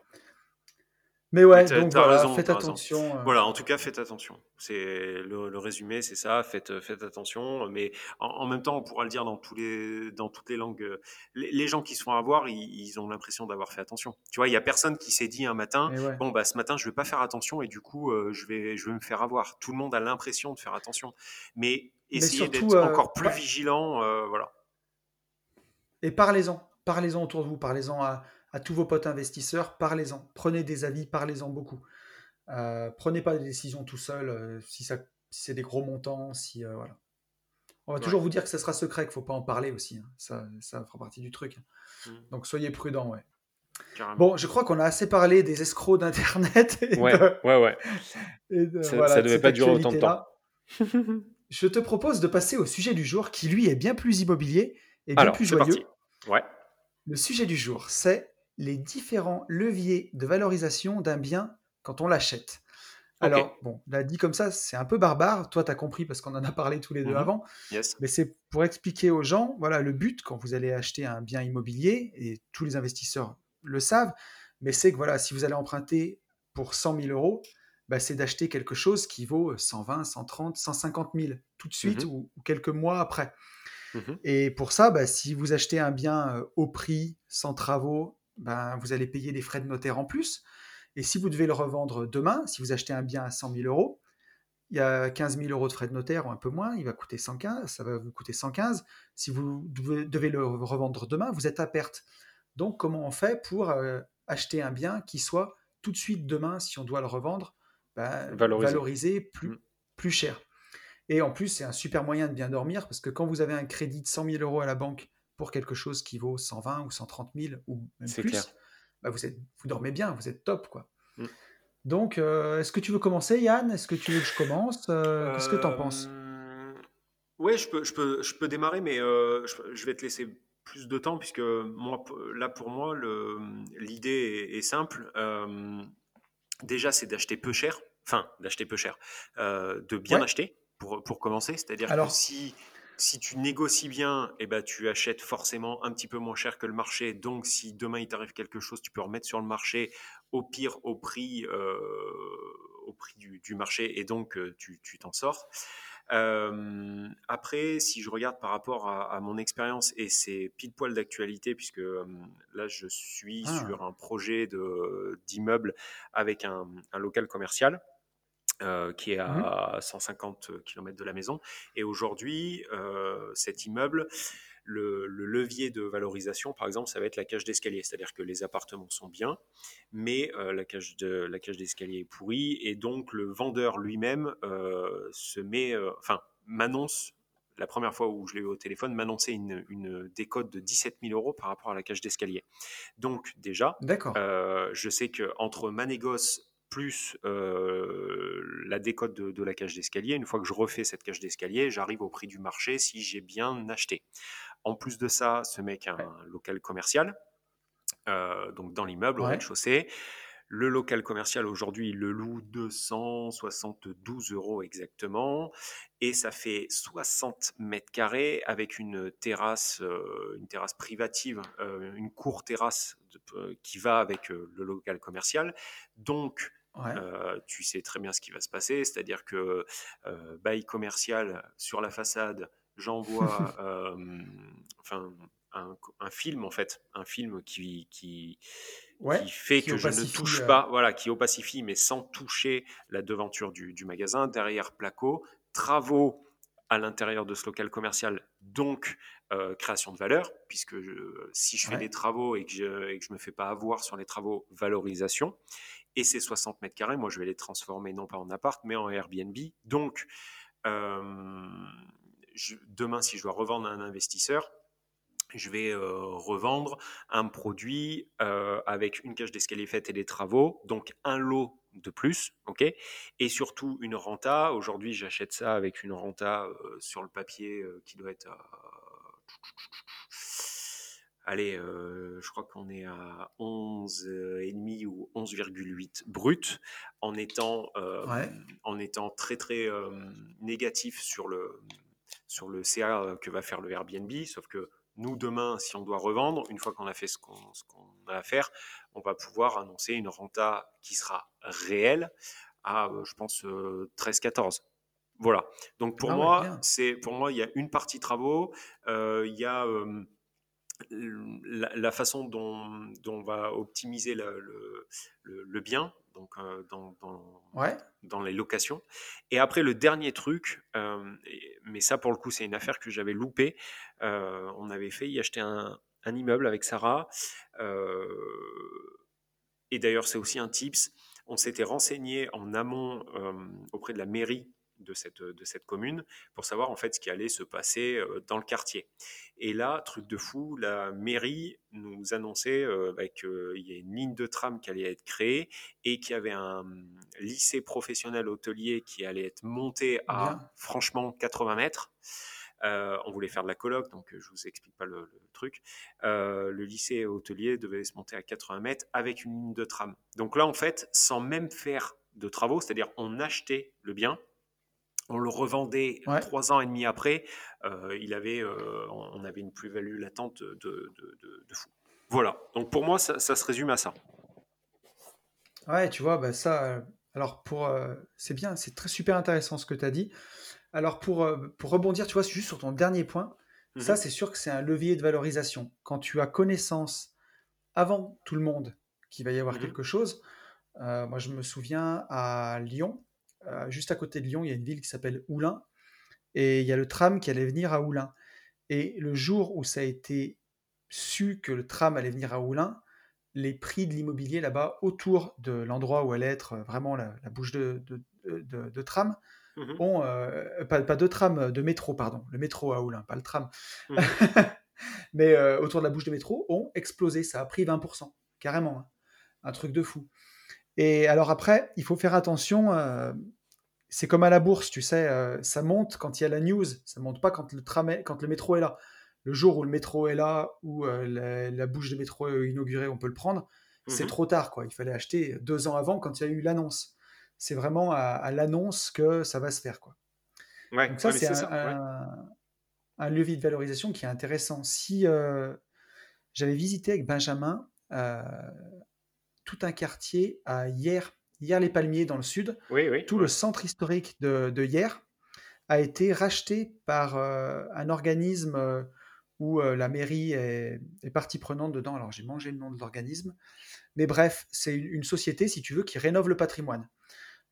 Mais ouais, donc voilà, faites attention. Euh. Voilà, en tout cas, faites attention. C'est le, résumé, c'est ça. Faites, euh, faites attention. Mais en, même temps, on pourra le dire dans tous les, dans toutes les langues. Euh, les, gens qui se font avoir, ils, ont l'impression d'avoir fait attention. Tu vois, il y a personne qui s'est dit un matin, bon bah ce matin, je vais pas faire attention et du coup, je vais, je vais me faire avoir. Tout le monde a l'impression de faire attention, mais essayez d'être encore plus vigilant, voilà. Et parlez-en, parlez-en autour de vous, parlez-en à à tous vos potes investisseurs, parlez-en. Prenez des avis, parlez-en beaucoup. Euh, prenez pas des décisions tout seul euh, si, ça, c'est des gros montants. Si, euh, voilà. On va toujours vous dire que ce sera secret, qu'il ne faut pas en parler aussi. Hein. Ça, ça fera partie du truc. Mmh. Donc soyez prudents, ouais. Bon, je crois qu'on a assez parlé des escrocs d'Internet. Ouais, ouais, ouais, ça, ne devait pas durer autant de temps. je te propose de passer au sujet du jour qui, lui, est bien plus immobilier et bien plus joyeux. Ouais. Le sujet du jour, c'est les différents leviers de valorisation d'un bien quand on l'achète. Alors, bon, l'a dit comme ça, c'est un peu barbare. Toi, tu as compris parce qu'on en a parlé tous les deux mmh avant. Mais c'est pour expliquer aux gens, voilà, le but quand vous allez acheter un bien immobilier, et tous les investisseurs le savent, mais c'est que voilà, si vous allez emprunter pour 100 000 euros, bah, c'est d'acheter quelque chose qui vaut 120, 130, 150 000 tout de suite mmh ou, quelques mois après. Mmh et pour ça, bah, si vous achetez un bien euh, au prix, sans travaux, ben, vous allez payer des frais de notaire en plus. Et si vous devez le revendre demain, si vous achetez un bien à 100 000 euros, il y a 15 000 euros de frais de notaire ou un peu moins, il va coûter 115, ça va vous coûter 115. Si vous devez le revendre demain, vous êtes à perte. Donc, comment on fait pour euh, acheter un bien qui soit tout de suite demain, si on doit le revendre, ben, valorisé, plus, mm. plus cher Et en plus, c'est un super moyen de bien dormir parce que quand vous avez un crédit de 100 000 euros à la banque pour quelque chose qui vaut 120 ou 130 000 ou même plus, bah vous, êtes, vous dormez bien, vous êtes top. quoi. Mm. Donc, euh, est-ce que tu veux commencer, Yann? Est-ce que tu veux que je commence? Euh, Qu'est-ce que tu en penses? euh, Oui, je peux, je, peux, je peux démarrer, mais je, vais te laisser plus de temps, puisque moi, là, pour moi, l'idée est, simple. déjà, c'est d'acheter peu cher, enfin, d'acheter peu cher, de bien acheter pour, pour commencer. C'est-à-dire que si si tu négocies bien, eh ben, tu achètes forcément un petit peu moins cher que le marché. Donc, si demain il t'arrive quelque chose, tu peux remettre sur le marché au pire au prix, euh, au prix du, marché et donc euh, tu t'en sors. Euh, après, si je regarde par rapport à, mon expérience, et c'est pile poil d'actualité, puisque là, je suis ah. sur un projet d'immeuble avec un, local commercial. Euh, qui est mmh à 150 km de la maison. Et aujourd'hui, euh, cet immeuble, le, levier de valorisation, par exemple, ça va être la cage d'escalier. C'est-à-dire que les appartements sont bien, mais euh, la cage de la cage d'escalier est pourrie, et donc le vendeur lui-même se met, enfin, m'annonce la première fois où je l'ai eu au téléphone, m'annonçait une, une, décote de 17 000 euros par rapport à la cage d'escalier. Donc déjà, euh, je sais qu'entre ma négoce plus la décote de, la cage d'escalier, une fois que je refais cette cage d'escalier, j'arrive au prix du marché si j'ai bien acheté. En plus de ça, ce mec a un local commercial, euh, donc dans l'immeuble, au rez-de-chaussée. Le local commercial aujourd'hui, il le loue 272 euros exactement, et ça fait 60 mètres carrés avec une terrasse, euh, une terrasse privative, euh, une cour terrasse euh, qui va avec le local commercial. Donc, tu sais très bien ce qui va se passer, c'est-à-dire que bail commercial sur la façade, j'envoie, enfin un, film en fait, un film qui, qui, qui fait que je ne touche euh. pas, voilà, qui opacifie mais sans toucher la devanture du, magasin, derrière placo, travaux à l'intérieur de ce local commercial, donc euh, création de valeur, puisque si je fais des travaux et que je ne je me fais pas avoir sur les travaux, valorisation, et ces 60 mètres carrés, moi je vais les transformer non pas en appart, mais en Airbnb. Donc, euh, demain, si je dois revendre à un investisseur, je vais revendre un produit avec une cage d'escalier faite et des travaux, donc un lot de plus, ok? Et surtout une renta. Aujourd'hui, j'achète ça avec une renta sur le papier qui doit être Allez, je crois qu'on est à 11,5 ou 11,8 brut, en étant, en étant très très négatif sur le, sur le CA que va faire le Airbnb, sauf que nous, demain, si on doit revendre, une fois qu'on a fait ce qu'on a à faire, on va pouvoir annoncer une renta qui sera réelle à, euh, je pense, 13-14. Euh, voilà. Donc pour ah moi, pour moi, il y a une partie travaux, euh, il y a la, façon dont, on va optimiser le, le bien, donc dans, dans, les locations. Et après, le dernier truc, mais ça pour le coup, c'est une affaire que j'avais loupée. on avait fait y acheter un, un immeuble avec Sarah. et d'ailleurs, c'est aussi un tips. On s'était renseigné en amont auprès de la mairie de cette, de cette commune pour savoir en fait ce qui allait se passer euh, dans le quartier. Et là, truc de fou, la mairie nous annonçait euh, bah, qu'il y a une ligne de tram qui allait être créée et qu'il y avait un lycée professionnel hôtelier qui allait être monté à franchement 80 mètres. Euh, on voulait faire de la coloc, donc je vous explique pas le, truc. le lycée hôtelier devait se monter à 80 mètres avec une ligne de tram. Donc là, en fait, sans même faire de travaux, c'est-à-dire on achetait le bien, on le revendait trois ans et demi après, euh, il avait, euh, on avait une plus-value latente de, de, fou. Voilà, donc pour moi, ça, se résume à ça. Ouais, tu vois, bah ça, euh, alors pour, c'est bien, c'est très super intéressant ce que tu as dit. Alors pour, pour rebondir, tu vois, juste sur ton dernier point, ça mhm. c'est sûr que c'est un levier de valorisation. Quand tu as connaissance avant tout le monde qu'il va y avoir mhm. quelque chose, moi je me souviens à Lyon, juste à côté de Lyon, il y a une ville qui s'appelle Oulin, et il y a le tram qui allait venir à Oulin. Et le jour où ça a été su que le tram allait venir à Oulin, les prix de l'immobilier là-bas, autour de l'endroit où allait être euh, vraiment la, bouche de, de, tram, mmh ont, euh, pas, de tram, de métro, pardon, le métro à Oulin, pas le tram, mmh. mais autour de la bouche de métro, ont explosé. Ça a pris 20%, carrément. Hein. Un truc de fou. Et alors après, il faut faire attention. Euh, c'est comme à la bourse, tu sais, euh, ça monte quand il y a la news, ça monte pas quand le tram, quand le métro est là. Le jour où le métro est là, où euh, la, bouche de métro est inaugurée, on peut le prendre. C'est mhm. trop tard, quoi. Il fallait acheter deux ans avant quand il y a eu l'annonce. C'est vraiment à, l'annonce que ça va se faire, quoi. Donc ça, c'est un, un, levier de valorisation qui est intéressant. Si j'avais visité avec Benjamin tout un quartier à Hier, Hier les Palmiers dans le sud. tout le centre historique de, de, Hier a été racheté par euh, un organisme euh, où euh, la mairie est, partie prenante dedans. Alors j'ai mangé le nom de l'organisme. Mais bref, c'est une, société, si tu veux, qui rénove le patrimoine.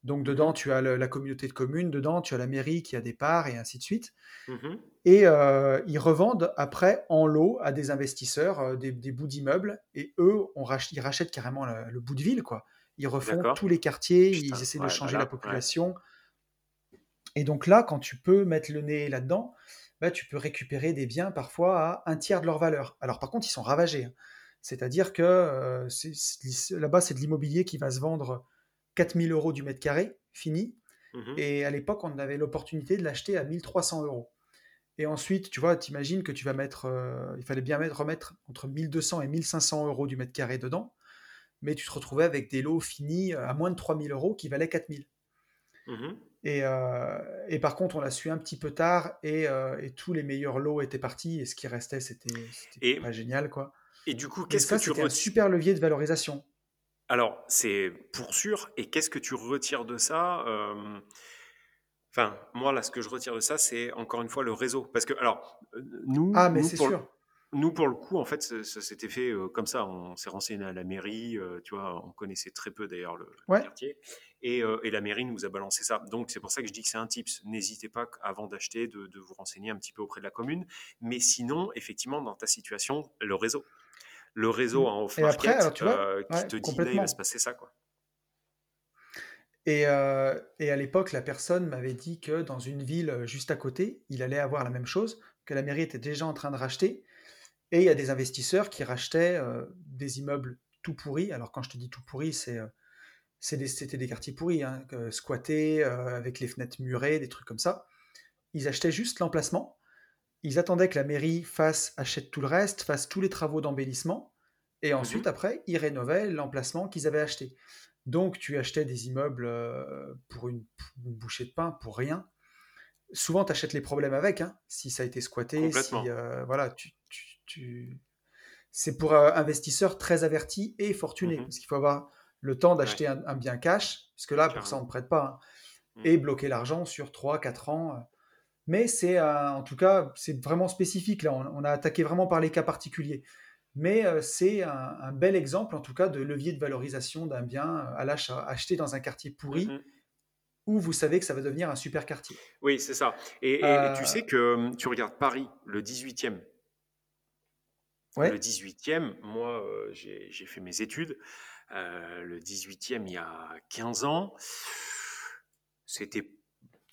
Donc dedans, tu as la communauté de communes, dedans, tu as la mairie qui a des parts et ainsi de suite. Mmh et euh, ils revendent après en lot à des investisseurs euh, des, bouts d'immeubles. Et eux, on ils rachètent carrément le, bout de ville. quoi. Ils refont tous les quartiers, ils essaient de changer la population. Et donc là, quand tu peux mettre le nez là-dedans, bah, tu peux récupérer des biens parfois à un tiers de leur valeur. Alors par contre, ils sont ravagés. Hein. C'est-à-dire que euh, là-bas, c'est de l'immobilier qui va se vendre 4000 euros du mètre carré, fini. Mmh et à l'époque, on avait l'opportunité de l'acheter à 1300 euros. Et ensuite, tu vois, t'imagines que tu vas mettre, euh, il fallait bien mettre, remettre entre 1200 et 1500 euros du mètre carré dedans, mais tu te retrouvais avec des lots finis à moins de 3000 euros qui valaient 4000. Mmh et, euh, et, par contre, on l'a su un petit peu tard et, euh, et, tous les meilleurs lots étaient partis et ce qui restait, c'était pas génial, quoi. Et du coup, qu'est-ce que tu un super levier de valorisation. Alors, c'est pour sûr. Et qu'est-ce que tu retires de ça Enfin, moi, là, ce que je retire de ça, c'est encore une fois le réseau. Parce que, alors, euh, nous. Ah, mais c'est sûr. nous, pour le coup, en fait, ça, s'était fait euh, comme ça. On s'est renseigné à la mairie, euh, tu vois, on connaissait très peu d'ailleurs le, quartier. Et, et, la mairie nous a balancé ça. Donc, c'est pour ça que je dis que c'est un tips. N'hésitez pas, avant d'acheter, de, de, vous renseigner un petit peu auprès de la commune. Mais sinon, effectivement, dans ta situation, le réseau. Le réseau mmh. en off market qui te dit, là, il va se passer ça, quoi. Et, euh, et, à l'époque, la personne m'avait dit que dans une ville euh, juste à côté, il allait avoir la même chose, que la mairie était déjà en train de racheter. Et il y a des investisseurs qui rachetaient euh, des immeubles tout pourris. Alors quand je te dis tout pourri, c'est, c'était des quartiers pourris, hein, squattés, avec les fenêtres murées, des trucs comme ça. Ils achetaient juste l'emplacement. Ils attendaient que la mairie fasse, achète tout le reste, fasse tous les travaux d'embellissement. Et mmh ensuite, après, ils rénovaient l'emplacement qu'ils avaient acheté. Donc, tu achetais des immeubles euh, pour une, bouchée de pain, pour rien. Souvent, tu achètes les problèmes avec, hein, si ça a été squatté, si euh, voilà, tu, tu, c'est pour un investisseur très averti et fortuné, mmh parce qu'il faut avoir le temps d'acheter un, bien cash, parce que là, pour ça, on ne prête pas, hein, mmh. et bloquer l'argent sur 3-4 ans. Euh. Mais c'est, en tout cas, c'est vraiment spécifique. Là, on, a attaqué vraiment par les cas particuliers mais euh, c'est un, bel exemple, en tout cas, de levier de valorisation d'un bien euh, à l'achat, acheté dans un quartier pourri. Mmh où vous savez que ça va devenir un super quartier. Oui, c'est ça. Et, tu euh, sais que hum, tu regardes Paris, le 18e. Le 18e, moi, j'ai fait mes études. le 18e, il y a 15 ans, c'était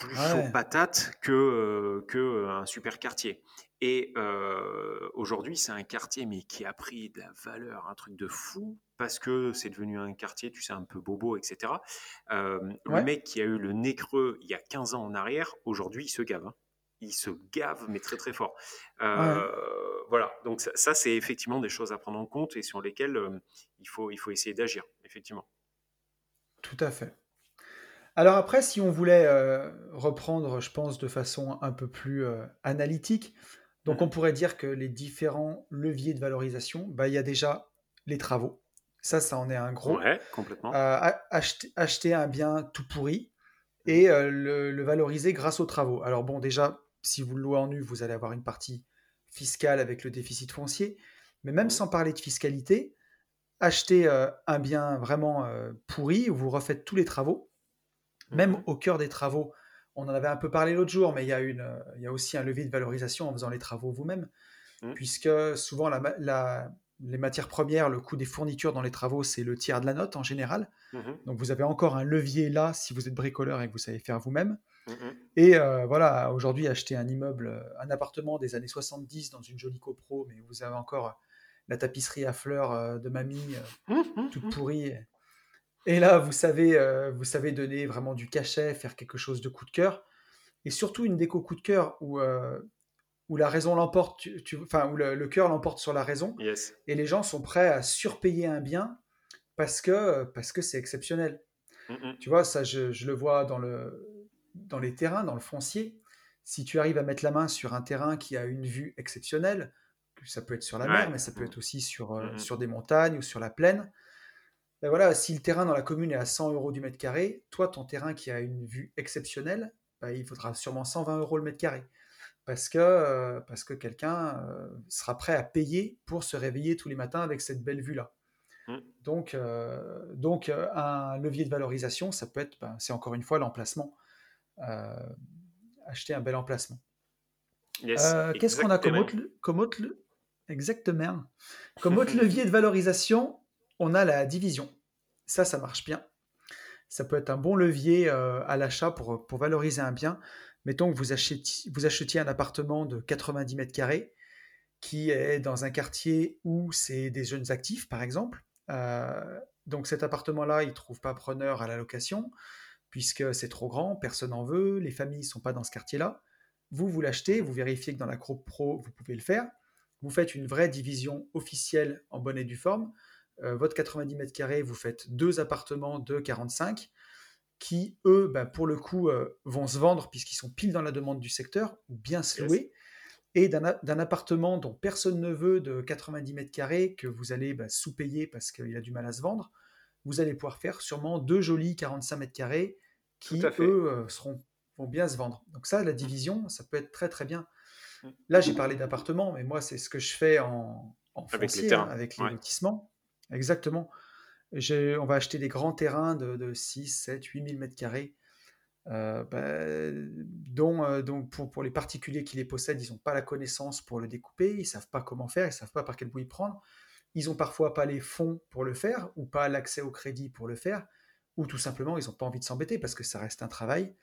plus chaud patate que, que un super quartier. Et aujourd'hui, c'est un quartier, mais qui a pris de la valeur, un truc de fou, parce que c'est devenu un quartier, tu sais, un peu bobo, etc. Le mec qui a eu le nez creux il y a 15 ans en arrière, aujourd'hui, il se gave. Hein. Il se gave, mais très très fort. Voilà, donc ça, c'est effectivement des choses à prendre en compte et sur lesquelles il, faut, il faut essayer d'agir, effectivement. Tout à fait. Alors après, si on voulait reprendre, je pense, de façon un peu plus analytique, donc on pourrait dire que les différents leviers de valorisation, bah, il y a déjà les travaux. Ça, ça en est un gros. Ouais, complètement. Euh, acheter, un bien tout pourri et euh, le, valoriser grâce aux travaux. Alors bon, déjà, si vous le louez en nu, vous allez avoir une partie fiscale avec le déficit foncier. Mais même sans parler de fiscalité, acheter euh, un bien vraiment pourri où vous refaites tous les travaux, même mmh au cœur des travaux, on en avait un peu parlé l'autre jour, mais il y, a une, il y a aussi un levier de valorisation en faisant les travaux vous-même, mmh. puisque souvent la, les matières premières, le coût des fournitures dans les travaux, c'est le tiers de la note en général. Mmh Donc vous avez encore un levier là si vous êtes bricoleur et que vous savez faire vous-même. Et euh, voilà, aujourd'hui, acheter un immeuble, un appartement des années 70 dans une jolie copro, mais vous avez encore la tapisserie à fleurs euh, de mamie, euh, toute pourrie. Et là, vous savez, euh, vous savez donner vraiment du cachet, faire quelque chose de coup de cœur. Et surtout une déco coup de cœur où, euh, où la raison l'emporte, enfin, où le, cœur l'emporte sur la raison. Et les gens sont prêts à surpayer un bien parce que parce que c'est exceptionnel. Mm, mm. Tu vois, ça, je, je, le vois dans, le, dans les terrains, dans le foncier. Si tu arrives à mettre la main sur un terrain qui a une vue exceptionnelle, ça peut être sur la mer, mais ça peut mm. être aussi sur, euh, sur des montagnes ou sur la plaine, ben voilà, si le terrain dans la commune est à 100 euros du mètre carré, toi, ton terrain qui a une vue exceptionnelle, ben, il faudra sûrement 120 euros le mètre carré. Parce que, euh, parce que quelqu'un euh, sera prêt à payer pour se réveiller tous les matins avec cette belle vue-là. Mmh. Donc, euh, donc un levier de valorisation, ça peut être, ben, c'est encore une fois l'emplacement. acheter un bel emplacement. Qu'est-ce qu'on a comme autre, comme autre, exactement, comme autre levier de valorisation on a la division. Ça, ça marche bien. Ça peut être un bon levier euh, à l'achat pour, valoriser un bien. Mettons que vous achetiez, un appartement de 90 mètres carrés qui est dans un quartier où c'est des jeunes actifs, par exemple. Euh, donc cet appartement-là, il ne trouve pas preneur à la location, puisque c'est trop grand, personne n'en veut, les familles ne sont pas dans ce quartier-là. Vous, vous l'achetez, vous vérifiez que dans la pro, vous pouvez le faire. Vous faites une vraie division officielle en bonne et due forme. Euh, votre 90 mètres carrés, vous faites deux appartements de 45 qui, eux, ben, pour le coup, euh, vont se vendre puisqu'ils sont pile dans la demande du secteur ou bien se louer. Et d'un appartement dont personne ne veut de 90 mètres carrés, que vous allez ben, sous-payer parce qu'il a du mal à se vendre, vous allez pouvoir faire sûrement deux jolis 45 mètres carrés qui, eux, euh, seront, vont bien se vendre. Donc ça, la division, ça peut être très très bien. Mm. Là, j'ai parlé d'appartements, mais moi, c'est ce que je fais en, en avec foncier, les hein, avec les lotissements. Exactement. On va acheter des grands terrains de, 6, 7, 8 000 mètres carrés, euh, bah, dont, euh, donc pour, pour, les particuliers qui les possèdent, ils n'ont pas la connaissance pour le découper, ils ne savent pas comment faire, ils ne savent pas par quel bout y prendre. Ils n'ont parfois pas les fonds pour le faire, ou pas l'accès au crédit pour le faire, ou tout simplement, ils n'ont pas envie de s'embêter parce que ça reste un travail.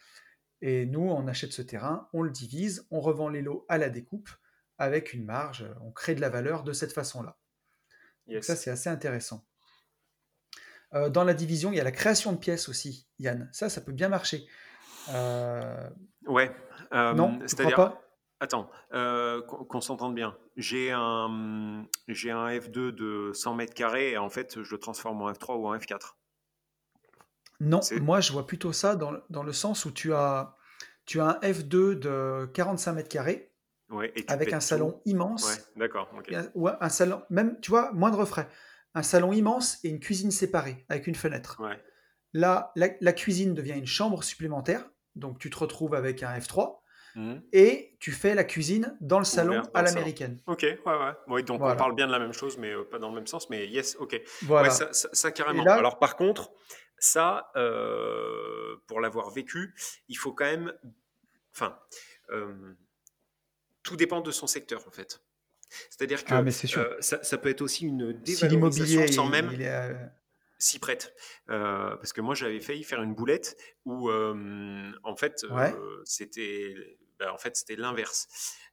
Et nous, on achète ce terrain, on le divise, on revend les lots à la découpe avec une marge, on crée de la valeur de cette façon-là. Ça, c'est assez intéressant. Euh, dans la division, il y a la création de pièces aussi, Yann. Ça, ça peut bien marcher. Euh... Ouais. Euh, non, c'est-à-dire pas? Attends, qu'on s'entende bien. J'ai un, j'ai un F2 de 100 mètres carrés et en fait, je le transforme en F3 ou en F4. Non, moi je vois plutôt ça dans, dans, le sens où tu as, tu as un F2 de 45 mètres carrés avec un salon immense. Ouais, d'accord. Ou un salon, même, tu vois, moindre frais. Un salon immense et une cuisine séparée avec une fenêtre. Là, la, la, cuisine devient une chambre supplémentaire, donc tu te retrouves avec un F3. Mmh. Et tu fais la cuisine dans le salon à l'américaine. Ok, ouais, ouais. Oui, donc on parle bien de la même chose, mais euh, pas dans le même sens. Mais yes, ok. Voilà. ça, ça, carrément. Alors par contre, ça, euh, pour l'avoir vécu, il faut quand même. Enfin, euh, tout dépend de son secteur en fait. C'est-à-dire que ah, ça, ça, peut être aussi une dévalorisation sans même s'y prête. parce que moi, j'avais failli faire une boulette où, en fait, c'était bah, en fait, c'était l'inverse.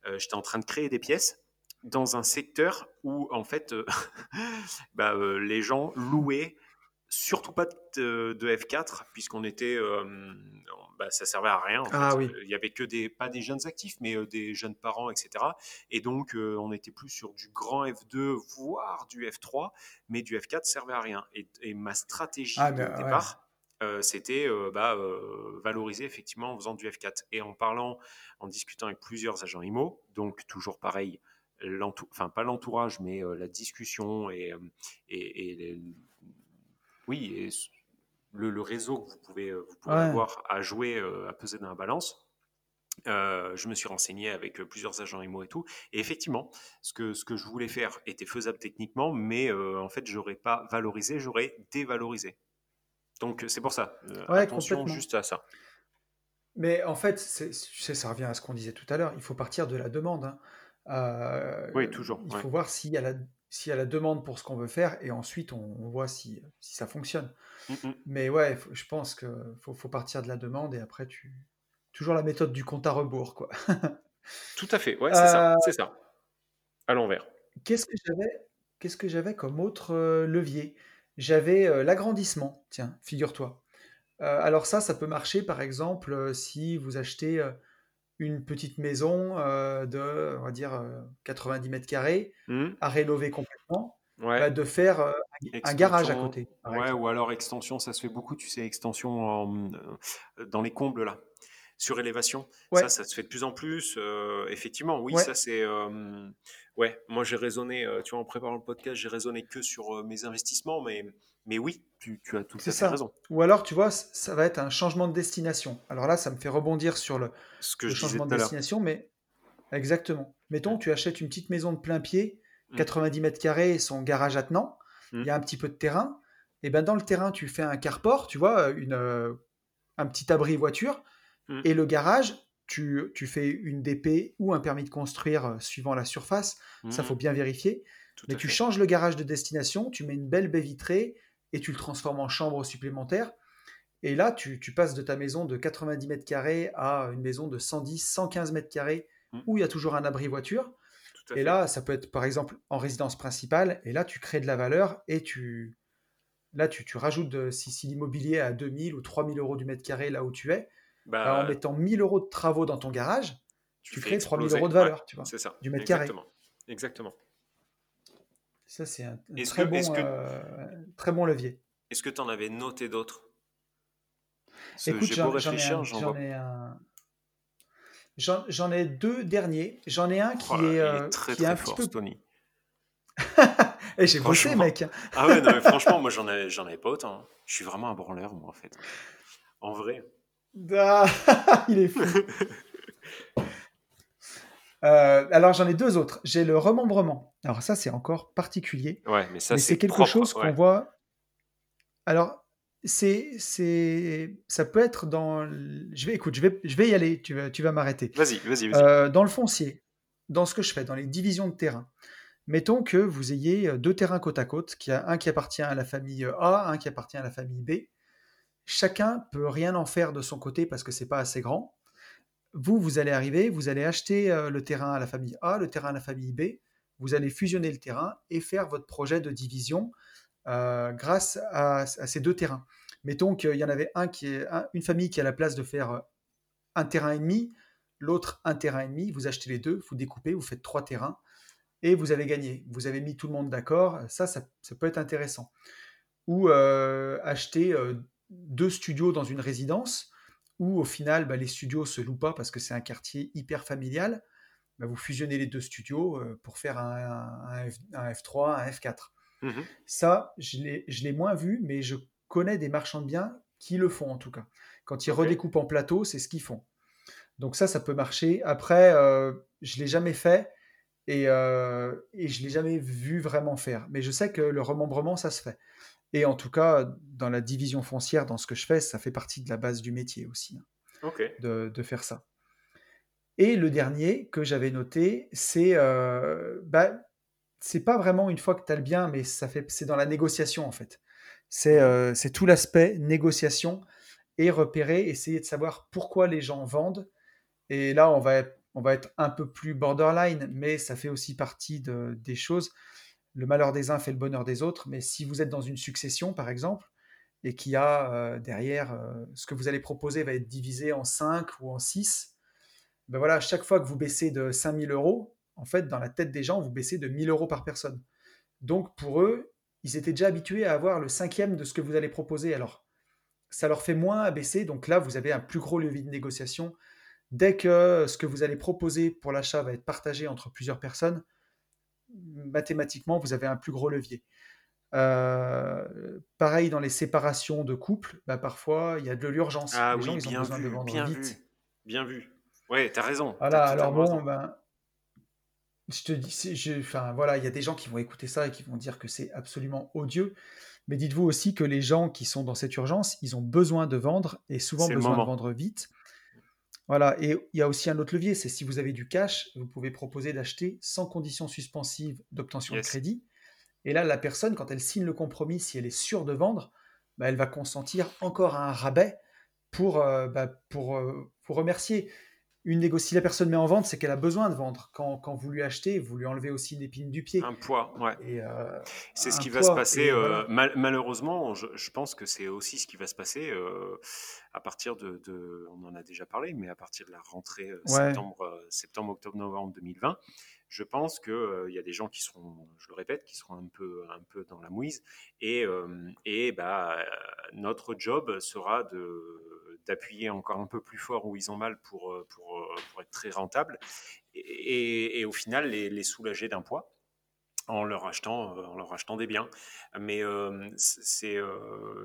Euh, j'étais en train de créer des pièces dans un secteur où, en fait, euh, bah, euh, les gens louaient surtout pas de, F4 puisqu'on était bah, ça servait à rien ah il y avait que des pas des jeunes actifs mais des jeunes parents etc et donc on était plus sur du grand F2 voire du F3 mais du F4 servait à rien. Et, ma stratégie ah, de départ euh, c'était euh, bah, euh, valoriser effectivement en faisant du F4 et en parlant, en discutant avec plusieurs agents IMO, donc toujours pareil, enfin pas l'entourage, mais la discussion et, et, oui, le, réseau que vous pouvez, vous pouvez avoir à jouer, à peser dans la balance. je me suis renseigné avec plusieurs agents IMO et tout. Et effectivement, ce que, ce que je voulais faire était faisable techniquement, mais en fait, j'aurais pas valorisé, j'aurais dévalorisé. Donc c'est pour ça. Euh, attention juste à ça. Mais en fait, ça revient à ce qu'on disait tout à l'heure. Il faut partir de la demande. Hein. Euh, oui, toujours. Il faut voir s'il y, a la, y a la demande pour ce qu'on veut faire et ensuite on, voit si, si, ça fonctionne. Mm, mm. Mais ouais, je pense qu'il faut, faut, partir de la demande et après, tu. Toujours la méthode du compte à rebours, quoi. Tout à fait, ouais, c'est ça. Euh, c'est ça. À l'envers. Qu'est-ce que j'avais Qu'est-ce que j'avais comme autre levier? J'avais l'agrandissement, tiens, figure-toi. alors ça, ça peut marcher par exemple si vous achetez une petite maison de, on va dire, 90 mètres carrés mmh. à rénover complètement, bah, de faire un garage à côté. Ouais, ou alors extension, ça se fait beaucoup, tu sais, extension dans les combles là surélévation. Ça, ça se fait de plus en plus. effectivement, oui, ça c'est. ouais, moi j'ai raisonné, tu vois, en préparant le podcast, j'ai raisonné que sur mes investissements, mais, mais oui, tu, as tout à fait raison. Ou alors, tu vois, ça va être un changement de destination. Alors là, ça me fait rebondir sur le, Ce que changement de destination, mais exactement. Mettons, tu achètes une petite maison de plein pied, 90 mmh. mètres carrés, son garage attenant, il y a un petit peu de terrain. Et ben dans le terrain, tu fais un carport, tu vois, une, un petit abri voiture. Et le garage, tu, fais une DP ou un permis de construire euh, suivant la surface, ça faut bien vérifier. mais tu changes le garage de destination, tu mets une belle baie vitrée et tu le transformes en chambre supplémentaire. Et là, tu, passes de ta maison de 90 mètres carrés à une maison de 110, 115 mètres carrés mmh. où il y a toujours un abri voiture. Et là, ça peut être par exemple en résidence principale. Et là, tu crées de la valeur et tu, là, tu, rajoutes, de, si, si l'immobilier est à 2000 ou 3000 euros du mètre carré là où tu es, bah, bah, en mettant 1000 euros de travaux dans ton garage, tu, crées 3000 euros de valeur, tu vois, ça. du mètre carré. Exactement. Ça, c'est un, très, bon, euh, très bon levier. Est-ce que tu en avais noté d'autres? Écoute, j'en ai, J'en ai deux derniers. J'en ai un qui oh est, euh, très, qui est un petit peu. Tony. Et j'ai bossé, mec. ah ouais, non, mais franchement, moi, j'en avais, j'en avais pas autant. Je suis vraiment un branleur, moi, en fait. En vrai. Ah, il est fou. Euh, alors j'en ai deux autres. J'ai le remembrement. Alors ça c'est encore particulier. Ouais, mais ça c'est quelque chose qu'on voit. Alors c'est c'est ça peut être dans. Je vais écoute, je vais je vais y aller. Tu vas tu vas m'arrêter. Vas-y, vas-y, vas-y. Euh, dans le foncier, dans ce que je fais, dans les divisions de terrain. Mettons que vous ayez euh, deux terrains côte à côte, qui a un qui appartient à la famille A, un qui appartient à la famille B. Chacun peut rien en faire de son côté parce que c'est pas assez grand. Vous, vous allez arriver, vous allez acheter euh, le terrain à la famille A, le terrain à la famille B, vous allez fusionner le terrain et faire votre projet de division euh, grâce à, ces deux terrains. Mettons qu'il y en avait un qui est une famille qui a la place de faire euh, un terrain et demi, l'autre un terrain et demi, vous achetez les deux, vous découpez, vous faites trois terrains et vous avez gagné. Vous avez mis tout le monde d'accord, ça, ça, peut être intéressant. Ou acheter deux studios dans une résidence où au final bah, les studios se louent pas parce que c'est un quartier hyper familial, bah, vous fusionnez les deux studios euh, pour faire un, F, 3 un F4. Mmh Ça, je l'ai moins vu, mais je connais des marchands de biens qui le font en tout cas. Quand ils redécoupent en plateau, c'est ce qu'ils font. Donc ça, ça peut marcher. Après, euh, je l'ai jamais fait et, euh, et je l'ai jamais vu vraiment faire. Mais je sais que le remembrement, ça se fait. Et en tout cas, dans la division foncière, dans ce que je fais, ça fait partie de la base du métier aussi, hein, de, faire ça. Et le dernier que j'avais noté, c'est euh, bah, c'est pas vraiment une fois que tu as le bien, mais ça fait c'est dans la négociation en fait. C'est euh, tout l'aspect négociation et repérer, essayer de savoir pourquoi les gens vendent. Et là, on va, on va être un peu plus borderline, mais ça fait aussi partie de, des choses le malheur des uns fait le bonheur des autres, mais si vous êtes dans une succession, par exemple, et qu'il y a euh, derrière, euh, ce que vous allez proposer va être divisé en 5 ou en 6, ben voilà, chaque fois que vous baissez de 5000 euros, en fait, dans la tête des gens, vous baissez de 1000 euros par personne. Donc pour eux, ils étaient déjà habitués à avoir le cinquième de ce que vous allez proposer. Alors, ça leur fait moins à baisser, donc là, vous avez un plus gros levier de négociation. Dès que ce que vous allez proposer pour l'achat va être partagé entre plusieurs personnes, mathématiquement, vous avez un plus gros levier. Euh, pareil dans les séparations de couples, bah, parfois il y a de l'urgence. Ah les gens, ils ont besoin de vendre bien vite. Vu, bien vu. Ouais, as raison. Voilà, alors bon, ben, je te dis, je, enfin voilà, il y a des gens qui vont écouter ça et qui vont dire que c'est absolument odieux. Mais dites-vous aussi que les gens qui sont dans cette urgence, ils ont besoin de vendre et souvent besoin de vendre vite. Voilà, et il y a aussi un autre levier, c'est si vous avez du cash, vous pouvez proposer d'acheter sans condition suspensive d'obtention de crédit. Et là, la personne, quand elle signe le compromis, si elle est sûre de vendre, bah, elle va consentir encore à un rabais pour, euh, bah, pour, euh, pour remercier une négocie, si la personne met en vente, c'est qu'elle a besoin de vendre. Quand, quand, vous lui achetez, vous lui enlevez aussi une épine du pied. Un poids, ouais. Euh, c'est ce qui va se passer. Euh, malheureusement, je, pense que c'est aussi ce qui va se passer euh, à partir de, On en a déjà parlé, mais à partir de la rentrée septembre, septembre, octobre, novembre 2020 je pense qu'il il y a des gens qui seront, je le répète, qui seront un peu, un peu dans la mouise. Et, et bah, notre job sera de, d'appuyer encore un peu plus fort où ils ont mal pour, euh, pour, euh, pour être très rentables et, et, au final les, soulager d'un poids en leur achetant, euh, en leur achetant des biens. Mais c'est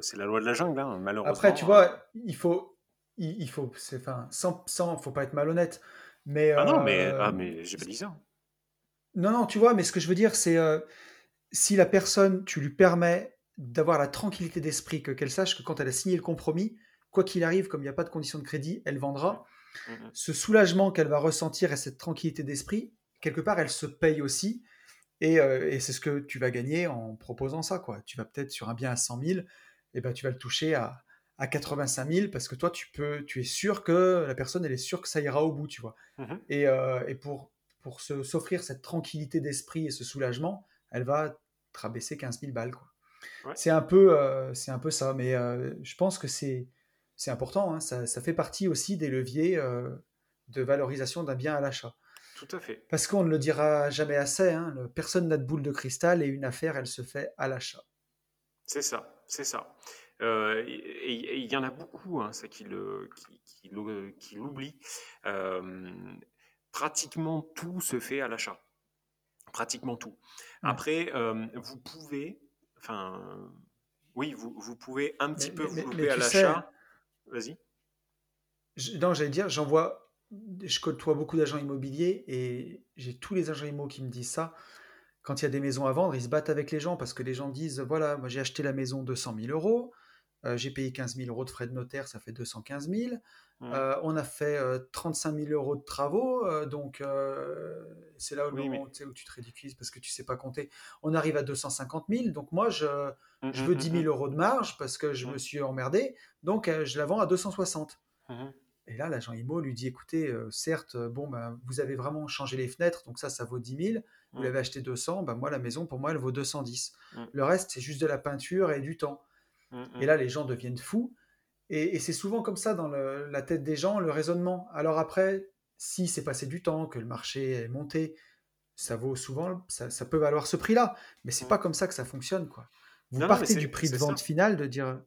c'est la loi de la jungle, hein, malheureusement. Après, tu vois, il faut, il, faut, enfin, sans, sans, faut pas être malhonnête. Mais, ah non, mais, ah, mais j'ai pas dit ça. Non, non, tu vois, mais ce que je veux dire, c'est si la personne, tu lui permets d'avoir la tranquillité d'esprit, que qu'elle sache que quand elle a signé le compromis, quoi qu'il arrive, comme il n'y a pas de condition de crédit, elle vendra. Mmh, mmh. Ce soulagement qu'elle va ressentir et cette tranquillité d'esprit, quelque part, elle se paye aussi. Euh, et, c'est ce que tu vas gagner en proposant ça. Quoi. Tu vas peut-être sur un bien à 100 000, et ben, tu vas le toucher à, à 85 000 parce que toi, tu, peux, tu es sûr que la personne, elle est sûre que ça ira au bout, tu vois. Mmh et, euh, et, pour, pour s'offrir cette tranquillité d'esprit et ce soulagement, elle va te rabaisser 15 000 balles. Quoi. C'est un, peu, euh, c'est un peu ça, mais je pense que c'est, c'est important. Hein. ça, ça, fait partie aussi des leviers de valorisation d'un bien à l'achat. Tout à fait. Parce qu'on ne le dira jamais assez, hein, personne n'a de boule de cristal et une affaire, elle se fait à l'achat. C'est ça, c'est ça. Euh, et il y en a beaucoup, hein, ça qui l'oublient. Euh, pratiquement tout se fait à l'achat. Pratiquement tout. Après, euh, vous pouvez, enfin, oui, vous, vous pouvez un petit peu vous louper à l'achat. Vas-y. Non, j'allais dire, j'en vois je côtoie beaucoup d'agents immobiliers et j'ai tous les agents immobiliers qui me disent ça. Quand il y a des maisons à vendre, ils se battent avec les gens parce que les gens disent voilà, moi j'ai acheté la maison 200 000 euros, euh, j'ai payé 15 000 euros de frais de notaire, ça fait 215 000. Mmh. Euh, on a fait 35 euh, 000 euros de travaux, donc c'est là où, où tu te ridiculises parce que tu sais pas compter. On arrive à 250 000, donc moi je, mmh, je veux 10 mmh, 000 euros de marge parce que je me suis emmerdé, donc je la vends à 260. Et là, l'agent IMO lui dit écoutez, certes, bon, ben, vous avez vraiment changé les fenêtres, donc ça, ça vaut 10 000. Vous mmh. l'avez acheté 200, ben, moi, la maison, pour moi, elle vaut 210. Mmh. Le reste, c'est juste de la peinture et du temps. Mmh, et là, les gens deviennent fous. Et, c'est souvent comme ça dans la tête des gens, le raisonnement. Alors après, si c'est passé du temps, que le marché est monté, ça vaut souvent, ça, peut valoir ce prix-là. Mais c'est pas comme ça que ça fonctionne, quoi. Vous partez du prix de vente final, de dire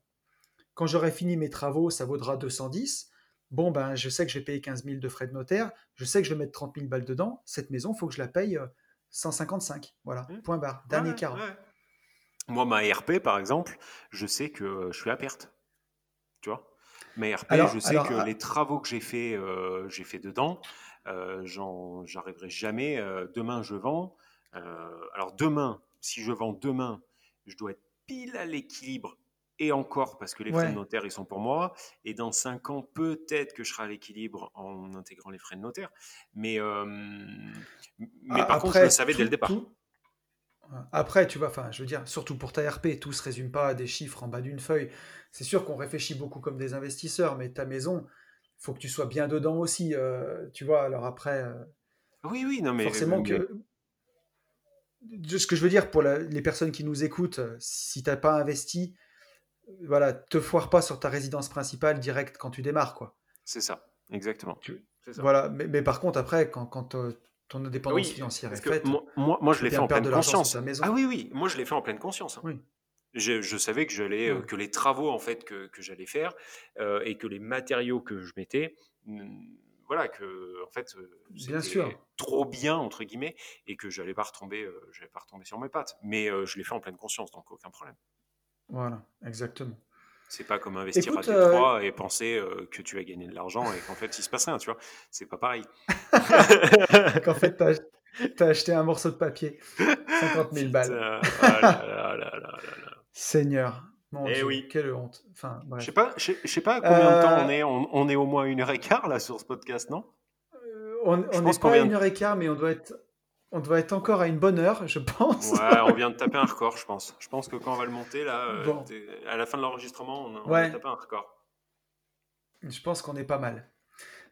quand j'aurai fini mes travaux, ça vaudra 210 bon, ben, je sais que je vais payer 15 000 de frais de notaire, je sais que je vais mettre 30 000 balles dedans, cette maison, il faut que je la paye 155. Euh, voilà, mmh. point barre, dernier quart. Moi, ma RP, par exemple, je sais que je suis à perte. Tu vois? Ma RP, je sais que ah les travaux que j'ai fait, euh, j'ai fait dedans, euh, j'arriverai jamais. Euh, demain, je vends. alors, demain, si je vends demain, je dois être pile à l'équilibre et encore parce que les frais de notaire, ils sont pour moi. Et dans cinq ans, peut-être que je serai à l'équilibre en intégrant les frais de notaire. Mais, euh, mais par contre, je le savais dès le départ. Après, tu vois, enfin, je veux dire, surtout pour ta RP, tout se résume pas à des chiffres en bas d'une feuille. C'est sûr qu'on réfléchit beaucoup comme des investisseurs, mais ta maison, il faut que tu sois bien dedans aussi, euh, tu vois. Alors après, euh, oui, oui, non, mais forcément que ce que je veux dire pour les personnes qui nous écoutent, si tu n'as pas investi, voilà, te foire pas sur ta résidence principale direct quand tu démarres, quoi. C'est ça, exactement. Voilà, mais, par contre, après, quand, quand euh, ton indépendance financière est faite, moi, moi, je l'ai fait en pleine conscience. Ah oui, oui, moi je l'ai fait en pleine conscience. Hein. Oui. Je, je, savais que j'allais, euh, que les travaux en fait que, que j'allais faire euh, et que les matériaux que je mettais, voilà, que en fait, bien sûr, trop bien entre guillemets et que j'allais pas retomber, j'allais pas retomber sur mes pattes. Mais je l'ai fait en pleine conscience, donc aucun problème. Voilà, exactement. C'est pas comme investir à 3 euh, et penser euh, que tu vas gagner de l'argent et qu'en fait il se passe rien, tu vois. C'est pas pareil. qu'en fait tu as, acheté un morceau de papier, 50 000 balles. Seigneur. Mon eh Dieu, oui. quelle honte. Enfin, Je sais pas, je sais pas combien de temps on euh, est. On, est au moins une heure et quart là sur ce podcast, non? On n'est pas à une heure et quart, mais on doit être on doit être encore à une bonne heure, je pense. Ouais, on vient de taper un record, je pense. Je pense que quand on va le monter, là, euh, à la fin de l'enregistrement, on, va taper un record. Je pense qu'on est pas mal.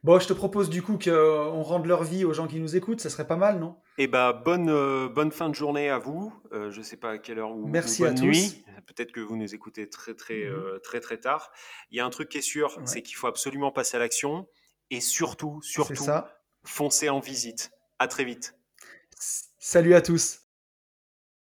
Bon, je te propose du coup qu'on rende leur vie aux gens qui nous écoutent, ça serait pas mal, non? Eh bah, bonne, euh, bonne fin de journée à vous. Euh, je sais pas à quelle heure vous. Merci bonne à nuit. Peut-être que vous nous écoutez très très mhm. très très tard. Il y a un truc qui est sûr, c'est qu'il faut absolument passer à l'action et surtout, surtout, foncer en visite. À très vite. Salut à tous